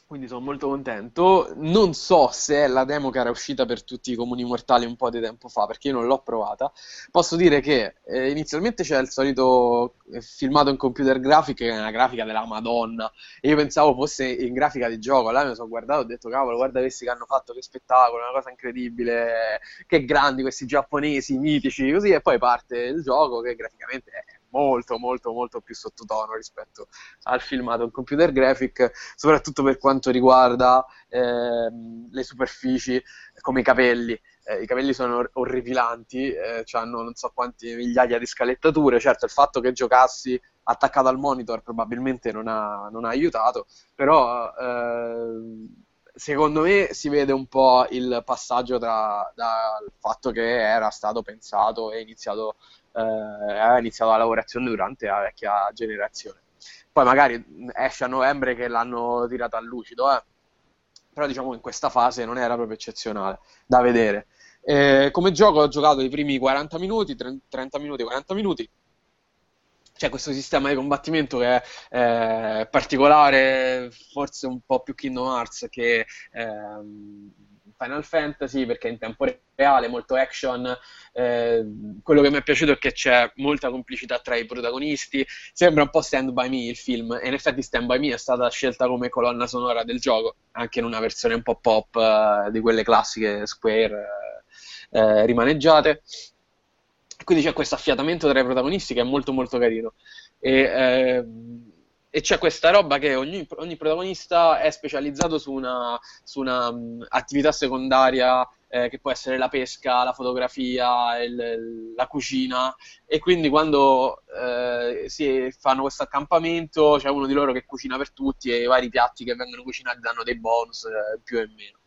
quindi sono molto contento. Non so se è la demo che era uscita per tutti i comuni mortali un po' di tempo fa, perché io non l'ho provata. Posso dire che eh, inizialmente c'è il solito eh, filmato in computer grafica, che è una grafica della Madonna, e io pensavo fosse in grafica di gioco. Là mi sono guardato e ho detto, cavolo, guarda questi che hanno fatto, che spettacolo, una cosa incredibile, che grandi questi giapponesi mitici, così, e poi parte il gioco che graficamente è molto molto molto più sottotono rispetto al filmato in computer graphic, soprattutto per quanto riguarda ehm, le superfici come i capelli. Eh, I capelli sono orripilanti, eh, hanno non so quante migliaia di scalettature. Certo, il fatto che giocassi attaccato al monitor probabilmente non ha, non ha aiutato, però eh, secondo me si vede un po' il passaggio tra dal fatto che era stato pensato e iniziato eh, aveva iniziato la lavorazione durante la vecchia generazione. Poi magari esce a novembre che l'hanno tirato a lucido, eh. però diciamo in questa fase non era proprio eccezionale da vedere. Eh, come gioco ho giocato i primi 40 minuti, 30 minuti, 40 minuti. C'è questo sistema di combattimento che è eh, particolare, forse un po' più Kingdom Hearts che ehm, Final Fantasy perché in tempo reale, molto action. Eh, quello che mi è piaciuto è che c'è molta complicità tra i protagonisti. Sembra un po' Stand By Me il film, e in effetti Stand By Me è stata scelta come colonna sonora del gioco, anche in una versione un po' pop eh, di quelle classiche Square eh, eh rimaneggiate. Quindi c'è questo affiatamento tra i protagonisti che è molto molto carino. E, ehm, e c'è questa roba che ogni, ogni protagonista è specializzato su una, su una um, attività secondaria eh, che può essere la pesca, la fotografia, il, la cucina e quindi quando eh, si fanno questo accampamento c'è uno di loro che cucina per tutti e i vari piatti che vengono cucinati danno dei bonus eh, più e meno.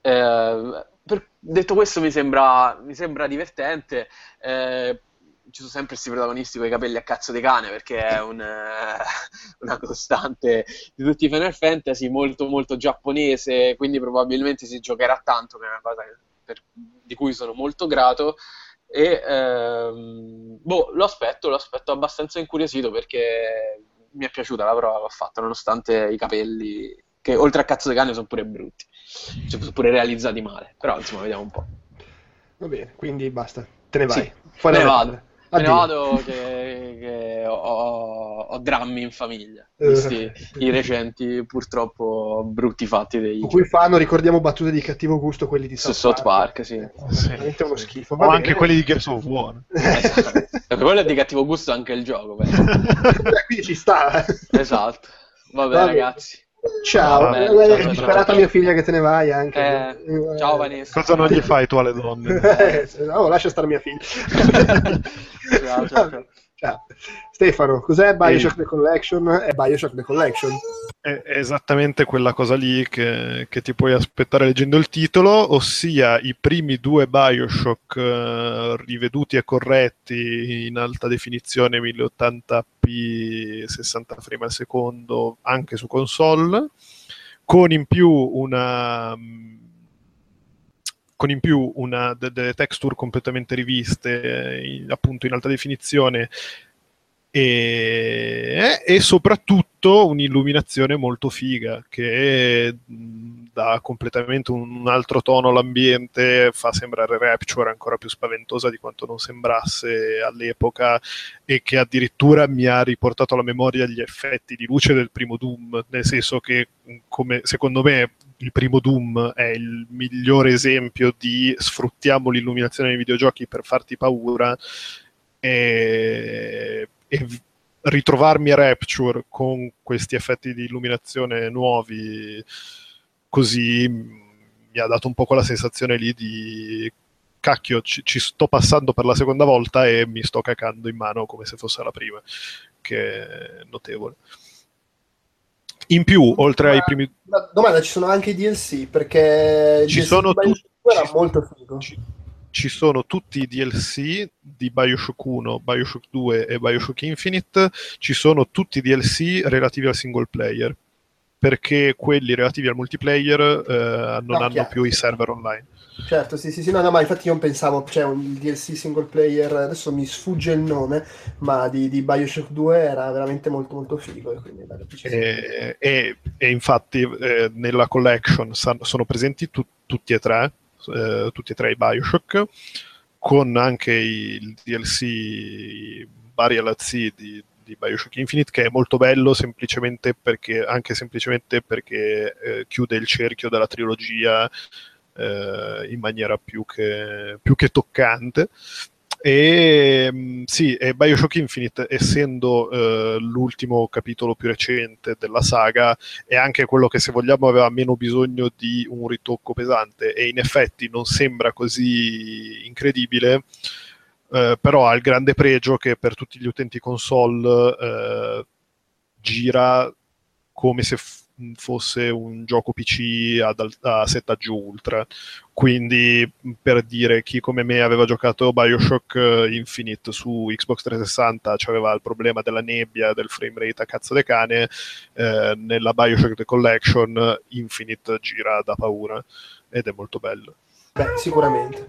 Eh, per, detto questo mi sembra, mi sembra divertente eh, ci sono sempre questi protagonisti con i capelli a cazzo di cane perché è un, uh, [LAUGHS] una costante di tutti i Final Fantasy molto molto giapponese quindi probabilmente si giocherà tanto che è una cosa per, di cui sono molto grato. E ehm, boh, lo aspetto, lo aspetto abbastanza incuriosito perché mi è piaciuta la prova che ho fatto nonostante i capelli che oltre a cazzo di cane sono pure brutti cioè, sono pure realizzati male. Però insomma vediamo un po' va bene, quindi basta. Te ne vai. Sì, me ne vado Me ne vado che, che ho, ho, drammi in famiglia, visti uh, i recenti purtroppo brutti fatti dei... Con cui fanno, ricordiamo, battute di cattivo gusto quelli di South, South Park. Park sì. Eh, sì. Veramente uno schifo. o anche quelli di Gears of War. [LAUGHS] esatto. quello è di cattivo gusto anche il gioco. [LAUGHS] Quindi ci sta. esatto. Vabbè, Vabbè. ragazzi. Ciao, è disperata mia figlia che te ne vai anche. Eh, ciao Vanessa. Cosa non gli fai tu alle donne? [LAUGHS] eh, no, lascia stare mia figlia. [LAUGHS] [LAUGHS] ciao, ciao, ciao. Ciao. Stefano, cos'è Bioshock The Collection? È Bioshock The Collection. È esattamente quella cosa lì che, che, ti puoi aspettare leggendo il titolo, ossia i primi due Bioshock uh, riveduti e corretti in alta definizione 1080p 60 frame al secondo anche su console, con in più una con in più una, de, delle texture completamente riviste, eh, appunto in alta definizione, e, e, soprattutto un'illuminazione molto figa che dà completamente un, altro tono all'ambiente, fa sembrare Rapture ancora più spaventosa di quanto non sembrasse all'epoca e che addirittura mi ha riportato alla memoria gli effetti di luce del primo Doom, nel senso che come, secondo me il primo Doom è il migliore esempio di sfruttiamo l'illuminazione nei videogiochi per farti paura e, e ritrovarmi a Rapture con questi effetti di illuminazione nuovi così mi ha dato un po' quella sensazione lì di cacchio, ci, ci, sto passando per la seconda volta e mi sto cacando in mano come se fosse la prima, che è notevole. In più, oltre ai primi... Domanda, ci sono anche i DLC, perché ci sono tutti... Era molto figo. Ci, ci sono tutti i DLC di Bioshock 1, Bioshock 2 e Bioshock Infinite, ci sono tutti i DLC relativi al single player, perché quelli relativi al multiplayer eh, non No, hanno chiaro. più i server online. Certo, sì, sì, sì, no, no, ma infatti io pensavo, c'è un DLC single player, adesso mi sfugge il nome, ma di, di Bioshock 2 era veramente molto molto figo, e quindi sia. E, e- e infatti eh, nella collection san- sono presenti tu- tutti e tre, eh, tutti e tre i Bioshock, con anche il DLC Burial at Sea di, di Bioshock Infinite, che è molto bello semplicemente perché, anche semplicemente perché eh, chiude il cerchio della trilogia in maniera più che, più che toccante. E mh, sì, e Bioshock Infinite, essendo eh, l'ultimo capitolo più recente della saga, è anche quello che, se vogliamo, aveva meno bisogno di un ritocco pesante. E in effetti non sembra così incredibile. eh, però ha il grande pregio che per tutti gli utenti console eh, gira come se f- fosse un gioco PC ad a settaggio ultra. Quindi, per dire, chi come me aveva giocato Bioshock eh, Infinite su Xbox 360 aveva il problema della nebbia, del frame rate a cazzo de cane, eh, nella Bioshock The Collection Infinite gira da paura ed è molto bello. Beh, sicuramente.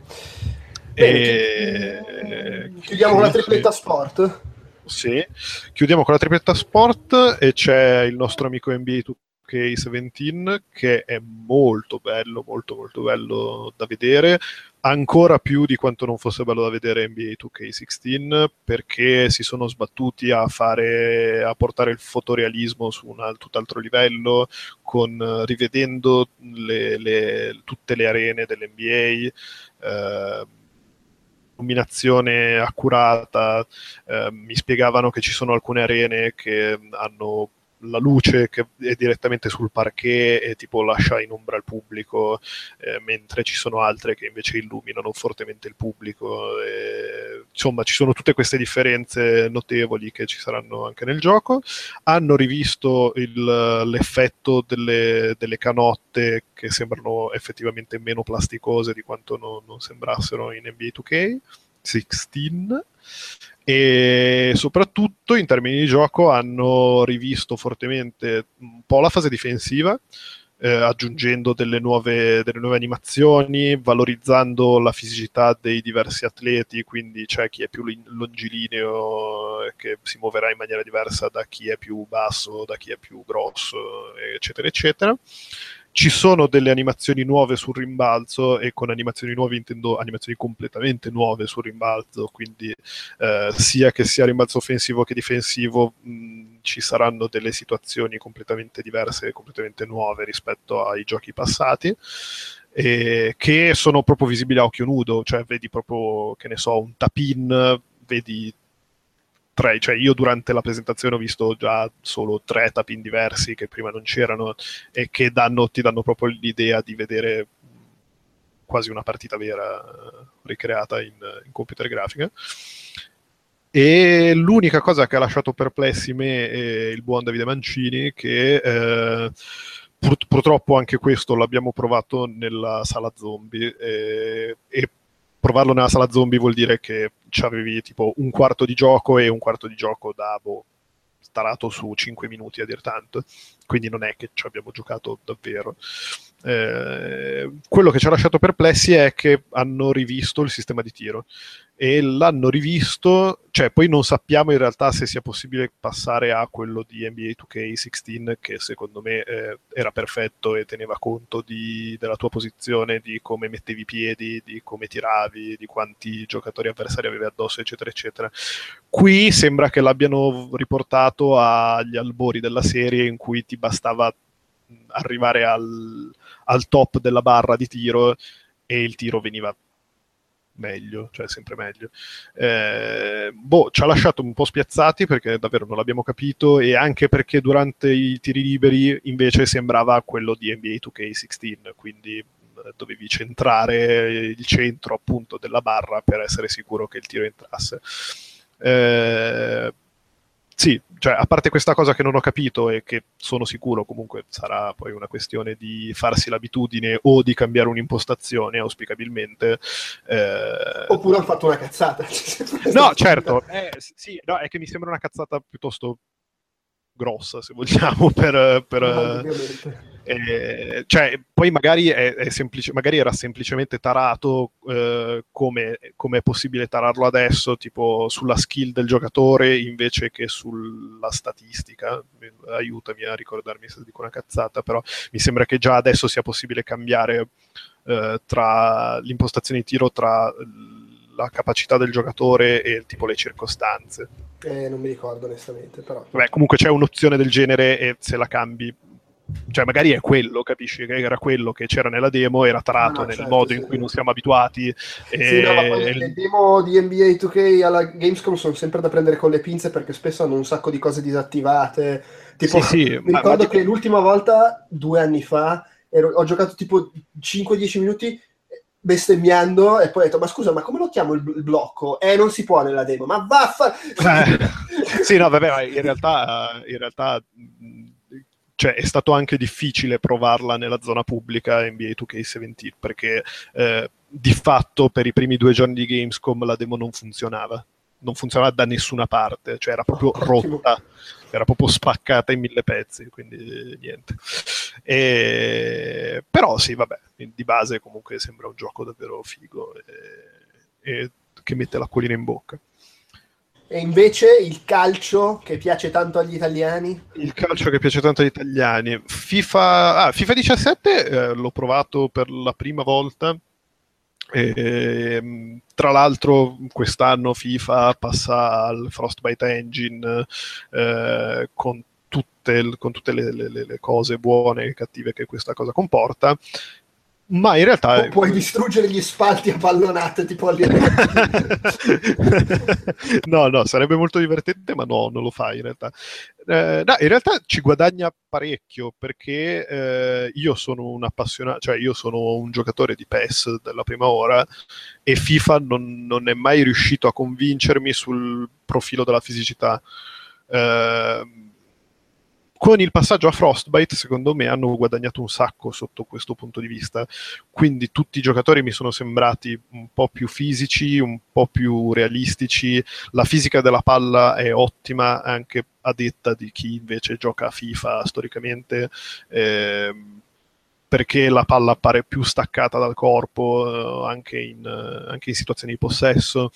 Bene, E... chi- chiudiamo con la tripletta sport. Sì, chiudiamo con la tripletta sport e c'è il nostro amico NBA 2K17 che è molto bello, molto molto bello da vedere, ancora più di quanto non fosse bello da vedere NBA 2K16 perché si sono sbattuti a fare a portare il fotorealismo su un al- tutt'altro livello con rivedendo le- le- tutte le arene dell'NBA eh, illuminazione accurata, eh, mi spiegavano che ci sono alcune arene che hanno la luce che è direttamente sul parquet e tipo lascia in ombra il pubblico, eh, mentre ci sono altre che invece illuminano fortemente il pubblico. E, insomma, ci sono tutte queste differenze notevoli che ci saranno anche nel gioco. Hanno rivisto il- l'effetto delle, delle canotte che sembrano effettivamente meno plasticose di quanto non, non sembrassero in NBA 2K. 16 e soprattutto in termini di gioco hanno rivisto fortemente un po' la fase difensiva eh, aggiungendo delle nuove, delle nuove animazioni, valorizzando la fisicità dei diversi atleti, quindi c'è chi è più lin- longilineo e che si muoverà in maniera diversa da chi è più basso, da chi è più grosso, eccetera, eccetera. Ci sono delle animazioni nuove sul rimbalzo e con animazioni nuove intendo animazioni completamente nuove sul rimbalzo, quindi eh, sia che sia rimbalzo offensivo che difensivo mh, ci saranno delle situazioni completamente diverse, completamente nuove rispetto ai giochi passati. E che sono proprio visibili a occhio nudo, cioè vedi proprio, che ne so, un tap-in, vedi tre, cioè io durante la presentazione ho visto già solo tre tap-in diversi che prima non c'erano e che danno, ti danno proprio l'idea di vedere quasi una partita vera eh, ricreata in, in computer grafica. E l'unica cosa che ha lasciato perplessi me e il buon Davide Mancini, che eh, pur- purtroppo anche questo l'abbiamo provato nella sala zombie, eh, e provarlo nella sala zombie vuol dire che avevi tipo un quarto di gioco e un quarto di gioco da boh, starato su 5 minuti a dir tanto, quindi non è che ci abbiamo giocato davvero. Eh, quello che ci ha lasciato perplessi è che hanno rivisto il sistema di tiro e l'hanno rivisto, cioè poi non sappiamo in realtà se sia possibile passare a quello di NBA 2K16 che secondo me eh, era perfetto e teneva conto di, della tua posizione, di come mettevi i piedi, di come tiravi, di quanti giocatori avversari avevi addosso, eccetera, eccetera. Qui sembra che l'abbiano riportato agli albori della serie in cui ti bastava arrivare al, al top della barra di tiro e il tiro veniva meglio, cioè sempre meglio. Eh, boh, ci ha lasciato un po' spiazzati perché davvero non l'abbiamo capito e anche perché durante i tiri liberi invece sembrava quello di NBA 2K16, quindi eh, dovevi centrare il centro appunto della barra per essere sicuro che il tiro entrasse. Eh, sì, cioè, a parte questa cosa che non ho capito e che sono sicuro comunque sarà poi una questione di farsi l'abitudine o di cambiare un'impostazione, auspicabilmente. Eh... Oppure hanno fatto una cazzata. [LAUGHS] no, certo, eh, sì, no, è che mi sembra una cazzata piuttosto grossa, se vogliamo, per... per no, eh, cioè, poi magari, è, è semplice, magari, era semplicemente tarato eh, come, come, è possibile tararlo adesso, tipo sulla skill del giocatore invece che sulla statistica. Aiutami a ricordarmi se dico una cazzata, però mi sembra che già adesso sia possibile cambiare eh, tra l'impostazione di tiro tra la capacità del giocatore e tipo le circostanze. Eh, non mi ricordo onestamente, però. Beh, comunque c'è un'opzione del genere e se la cambi cioè magari è quello, capisci? Che era quello che c'era nella demo, era tarato no, nel certo, modo sì, in cui sì. non siamo abituati. Sì, e... no, ma le demo di NBA 2K alla Gamescom sono sempre da prendere con le pinze perché spesso hanno un sacco di cose disattivate. Tipo, sì, mi ma, ricordo ma... che l'ultima volta, due anni fa, ero, ho giocato tipo 5-10 minuti bestemmiando e poi ho detto ma scusa ma come lo chiamo il, il blocco? Eh non si può nella demo ma vaffa eh, [LAUGHS] sì no vabbè ma in realtà, in realtà cioè, è stato anche difficile provarla nella zona pubblica NBA 2K17 perché eh, di fatto per i primi due giorni di Gamescom la demo non funzionava non funzionava da nessuna parte, cioè era proprio rotta, era proprio spaccata in mille pezzi, quindi niente. E... Però sì, vabbè, di base comunque sembra un gioco davvero figo e, e che mette l'acquolina in bocca. E invece il calcio che piace tanto agli italiani? Il calcio che piace tanto agli italiani. FIFA, ah, FIFA 17 eh, l'ho provato per la prima volta. E, ehm, tra l'altro quest'anno FIFA passa al Frostbite Engine eh, con tutte, con tutte le, le, le, cose buone e cattive che questa cosa comporta ma in realtà... Pu- puoi distruggere gli spalti a pallonate tipo lì. [LAUGHS] no, no, sarebbe molto divertente, ma no, non lo fai in realtà. Eh, no, in realtà ci guadagna parecchio perché eh, io sono un appassionato, cioè io sono un giocatore di PES della prima ora e FIFA non, non è mai riuscito a convincermi sul profilo della fisicità. Eh, con il passaggio a Frostbite, secondo me, hanno guadagnato un sacco sotto questo punto di vista. Quindi tutti i giocatori mi sono sembrati un po' più fisici, un po' più realistici. La fisica della palla è ottima anche a detta di chi invece gioca a FIFA storicamente. Eh, perché la palla appare più staccata dal corpo eh, anche, in, eh, anche in situazioni di possesso.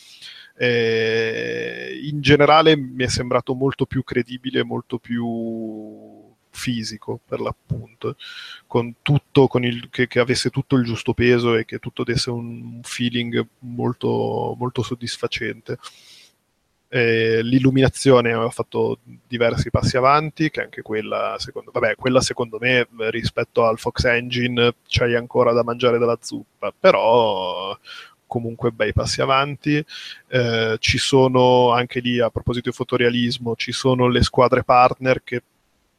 Eh, in generale mi è sembrato molto più credibile, molto più fisico per l'appunto, con tutto, con il, che, che, avesse tutto il giusto peso e che tutto desse un feeling molto, molto soddisfacente. Eh, l'illuminazione ha fatto diversi passi avanti, che anche quella secondo, vabbè, quella secondo me rispetto al Fox Engine c'hai ancora da mangiare dalla zuppa, però comunque bei passi avanti. Eh, ci sono anche lì, a proposito di fotorealismo, ci sono le squadre partner che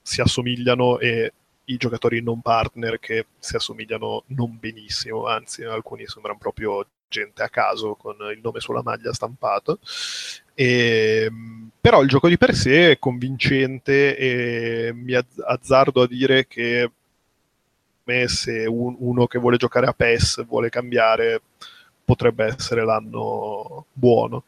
si assomigliano e i giocatori non partner che si assomigliano non benissimo, anzi alcuni sembrano proprio gente a caso con il nome sulla maglia stampato. E, però il gioco di per sé è convincente e mi azzardo a dire che se un, uno che vuole giocare a PES vuole cambiare potrebbe essere l'anno buono.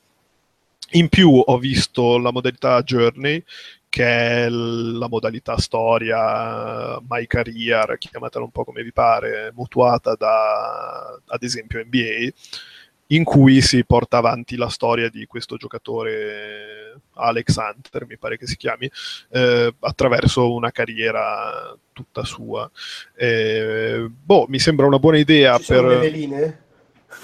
In più ho visto la modalità Journey, che è la modalità storia, My Career, chiamatela un po' come vi pare, mutuata da, ad esempio, NBA, in cui si porta avanti la storia di questo giocatore Alex Hunter, mi pare che si chiami, eh, attraverso una carriera tutta sua. Eh, boh, mi sembra una buona idea Ci per... Sono le linee?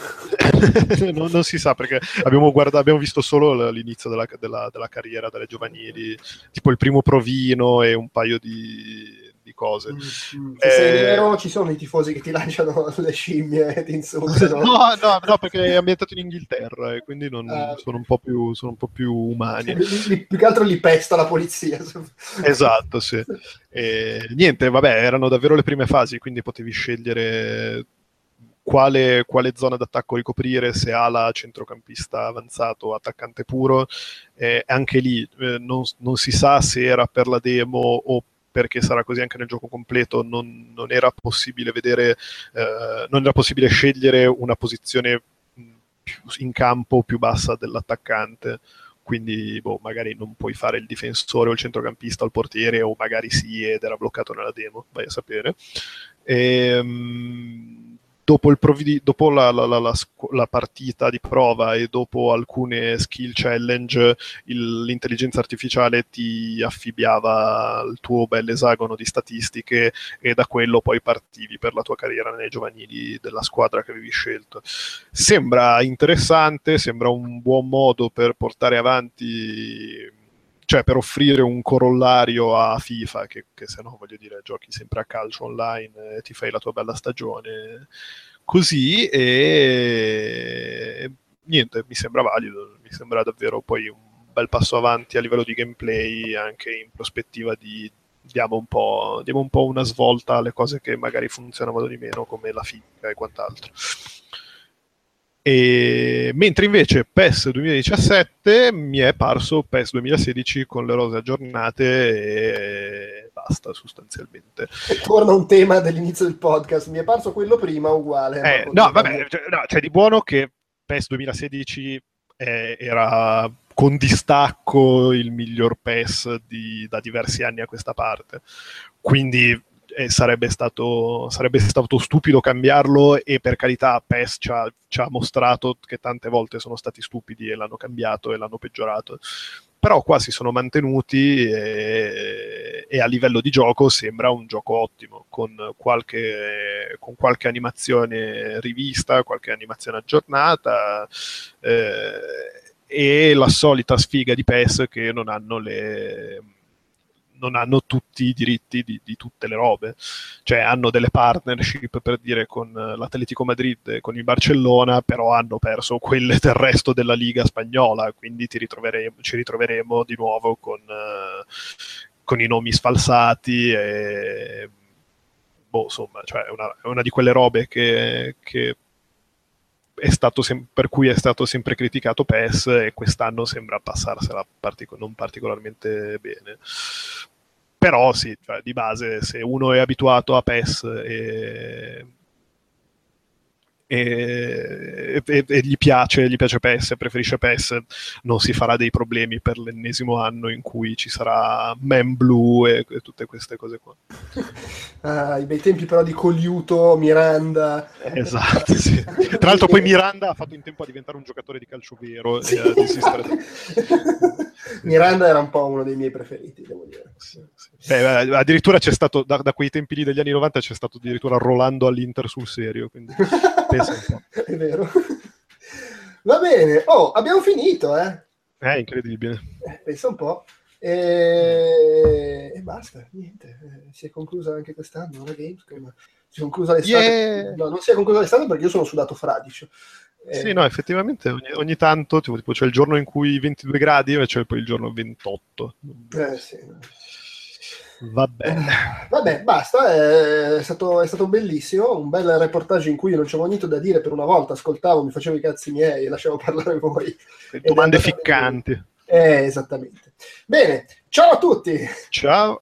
[LAUGHS] non, non, si sa perché abbiamo, guardato, abbiamo visto solo l'inizio della, della, della, carriera delle giovanili, tipo il primo provino e un paio di, di cose. Mm, mm. Se eh, sei nero ci sono i tifosi che ti lanciano le scimmie e ti insultano. [LAUGHS] no, no, no, perché è ambientato in Inghilterra e quindi non, uh, sono, un po più, sono un po' più umani. più che altro li pesta la polizia. [LAUGHS] esatto, sì. E, niente, vabbè, erano davvero le prime fasi, quindi potevi scegliere quale, quale, zona d'attacco ricoprire, se ala, centrocampista avanzato attaccante puro. Eh, anche lì eh, non, non, si sa se era per la demo o perché sarà così anche nel gioco completo, non, non era possibile vedere, eh, non era possibile scegliere una posizione in campo più bassa dell'attaccante quindi boh, magari non puoi fare il difensore o il centrocampista o il portiere o magari sì ed era bloccato nella demo, vai a sapere. E, dopo, provvidi- dopo la, la, la, la, partita di prova e dopo alcune skill challenge, il, l'intelligenza artificiale ti affibbiava il tuo bel esagono di statistiche e da quello poi partivi per la tua carriera nei giovanili della squadra che avevi scelto. Sembra interessante, sembra un buon modo per portare avanti cioè per offrire un corollario a FIFA, che, che se no voglio dire giochi sempre a calcio online e ti fai la tua bella stagione così e niente, mi sembra valido, mi sembra davvero poi un bel passo avanti a livello di gameplay anche in prospettiva di diamo un po', diamo un po una svolta alle cose che magari funzionavano di meno come la fisica e quant'altro. E, mentre invece PES 2017 mi è parso PES 2016 con le rose aggiornate e basta sostanzialmente. E torna un tema dell'inizio del podcast, mi è parso quello prima uguale. Eh, no, vabbè, cioè, no, cioè di buono che PES 2016 eh, era con distacco il miglior PES di, da diversi anni a questa parte. Quindi e sarebbe stato, sarebbe stato stupido cambiarlo e per carità PES ci ha, ci ha, mostrato che tante volte sono stati stupidi e l'hanno cambiato e l'hanno peggiorato. Però qua si sono mantenuti e, e a livello di gioco sembra un gioco ottimo, con qualche, con qualche animazione rivista, qualche animazione aggiornata. Eh, e la solita sfiga di PES che non hanno le, non hanno tutti i diritti di, di, tutte le robe. Cioè hanno delle partnership per dire con l'Atletico Madrid e con il Barcellona, però hanno perso quelle del resto della Liga spagnola, quindi ritroveremo, ci ritroveremo di nuovo con, uh, con i nomi sfalsati e boh, insomma, cioè è una, una di quelle robe che, che sem- per cui è stato sempre criticato PES e quest'anno sembra passarsela partic- non particolarmente bene però sì, cioè, di base se uno è abituato a PES e, e, e, e, gli piace, gli piace PES, preferisce PES, non si farà dei problemi per l'ennesimo anno in cui ci sarà Man Blue e, tutte queste cose qua. [LAUGHS] Ah, I bei tempi però di Coliuto, Miranda. Esatto, sì. Tra l'altro poi Miranda ha fatto in tempo a diventare un giocatore di calcio vero sì. e. [LAUGHS] Miranda era un po' uno dei miei preferiti, devo dire. Sì, sì. Beh, addirittura c'è stato, da, da, quei tempi lì degli anni 90, c'è stato addirittura Rolando all'Inter sul serio, quindi [LAUGHS] po'. [LAUGHS] È vero. Va bene, oh, abbiamo finito, eh? È incredibile. Eh, pensa un po'. E... e, basta, niente. Eh, si è conclusa anche quest'anno la Gamescom. Si è conclusa l'estate. Yeah. No, non si è conclusa l'estate perché io sono sudato fradicio. Eh... Sì, no, effettivamente ogni, ogni tanto tipo, tipo, c'è il giorno in cui 22 gradi e c'è poi il giorno 28. Eh sì. Vabbè. Vabbè, basta, è stato, è stato, bellissimo, un bel reportage in cui non c'avevo niente da dire per una volta, ascoltavo, mi facevo i cazzi miei e lasciavo parlare voi. Domande ficcanti. Eh, esattamente. Bene, ciao a tutti! Ciao!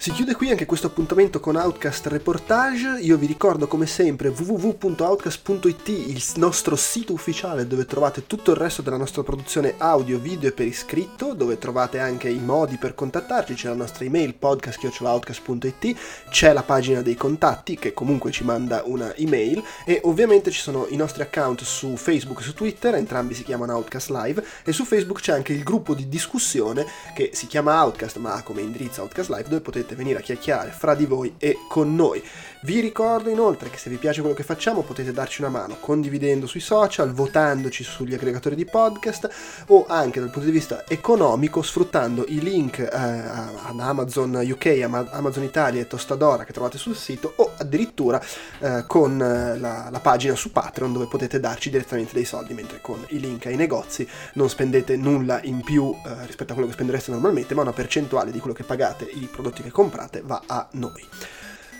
Si chiude qui anche questo appuntamento con Outcast Reportage. Io vi ricordo come sempre www.outcast.it, il nostro sito ufficiale dove trovate tutto il resto della nostra produzione audio, video e per iscritto, dove trovate anche i modi per contattarci, c'è la nostra email podcast.outcast.it, c'è la pagina dei contatti che comunque ci manda una email e ovviamente ci sono i nostri account su Facebook e su Twitter, entrambi si chiamano Outcast Live e su Facebook c'è anche il gruppo di discussione che si chiama Outcast ma ha come indirizzo Outcast Live dove potete potete venire a chiacchierare fra di voi e con noi. Vi ricordo inoltre che se vi piace quello che facciamo potete darci una mano condividendo sui social, votandoci sugli aggregatori di podcast o anche dal punto di vista economico sfruttando i link eh, ad Amazon UK, Amazon Italia e Tostadora che trovate sul sito o addirittura eh, con eh, la, la, pagina su Patreon dove potete darci direttamente dei soldi mentre con i link ai negozi non spendete nulla in più eh, rispetto a quello che spendereste normalmente ma una percentuale di quello che pagate i prodotti che comprate va a noi.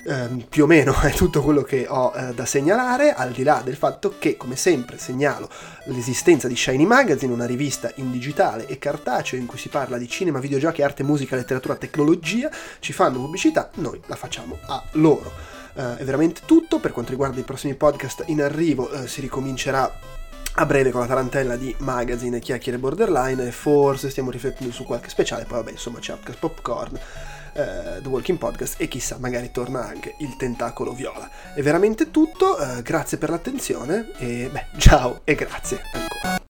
Ehm, più o meno è tutto quello che ho eh, da segnalare, al di là del fatto che, come sempre, segnalo l'esistenza di Shiny Magazine, una rivista in digitale e cartaceo in cui si parla di cinema, videogiochi, arte, musica, letteratura, tecnologia. Ci fanno pubblicità, noi la facciamo a loro. Eh, è veramente tutto. Per quanto riguarda i prossimi podcast in arrivo, eh, si ricomincerà a breve con la tarantella di magazine e chiacchiere borderline e forse stiamo riflettendo su qualche speciale, poi vabbè insomma c'è Upcast Popcorn, eh, The Walking Podcast e chissà magari torna anche il tentacolo viola. È veramente tutto, eh, grazie per l'attenzione e beh ciao e grazie.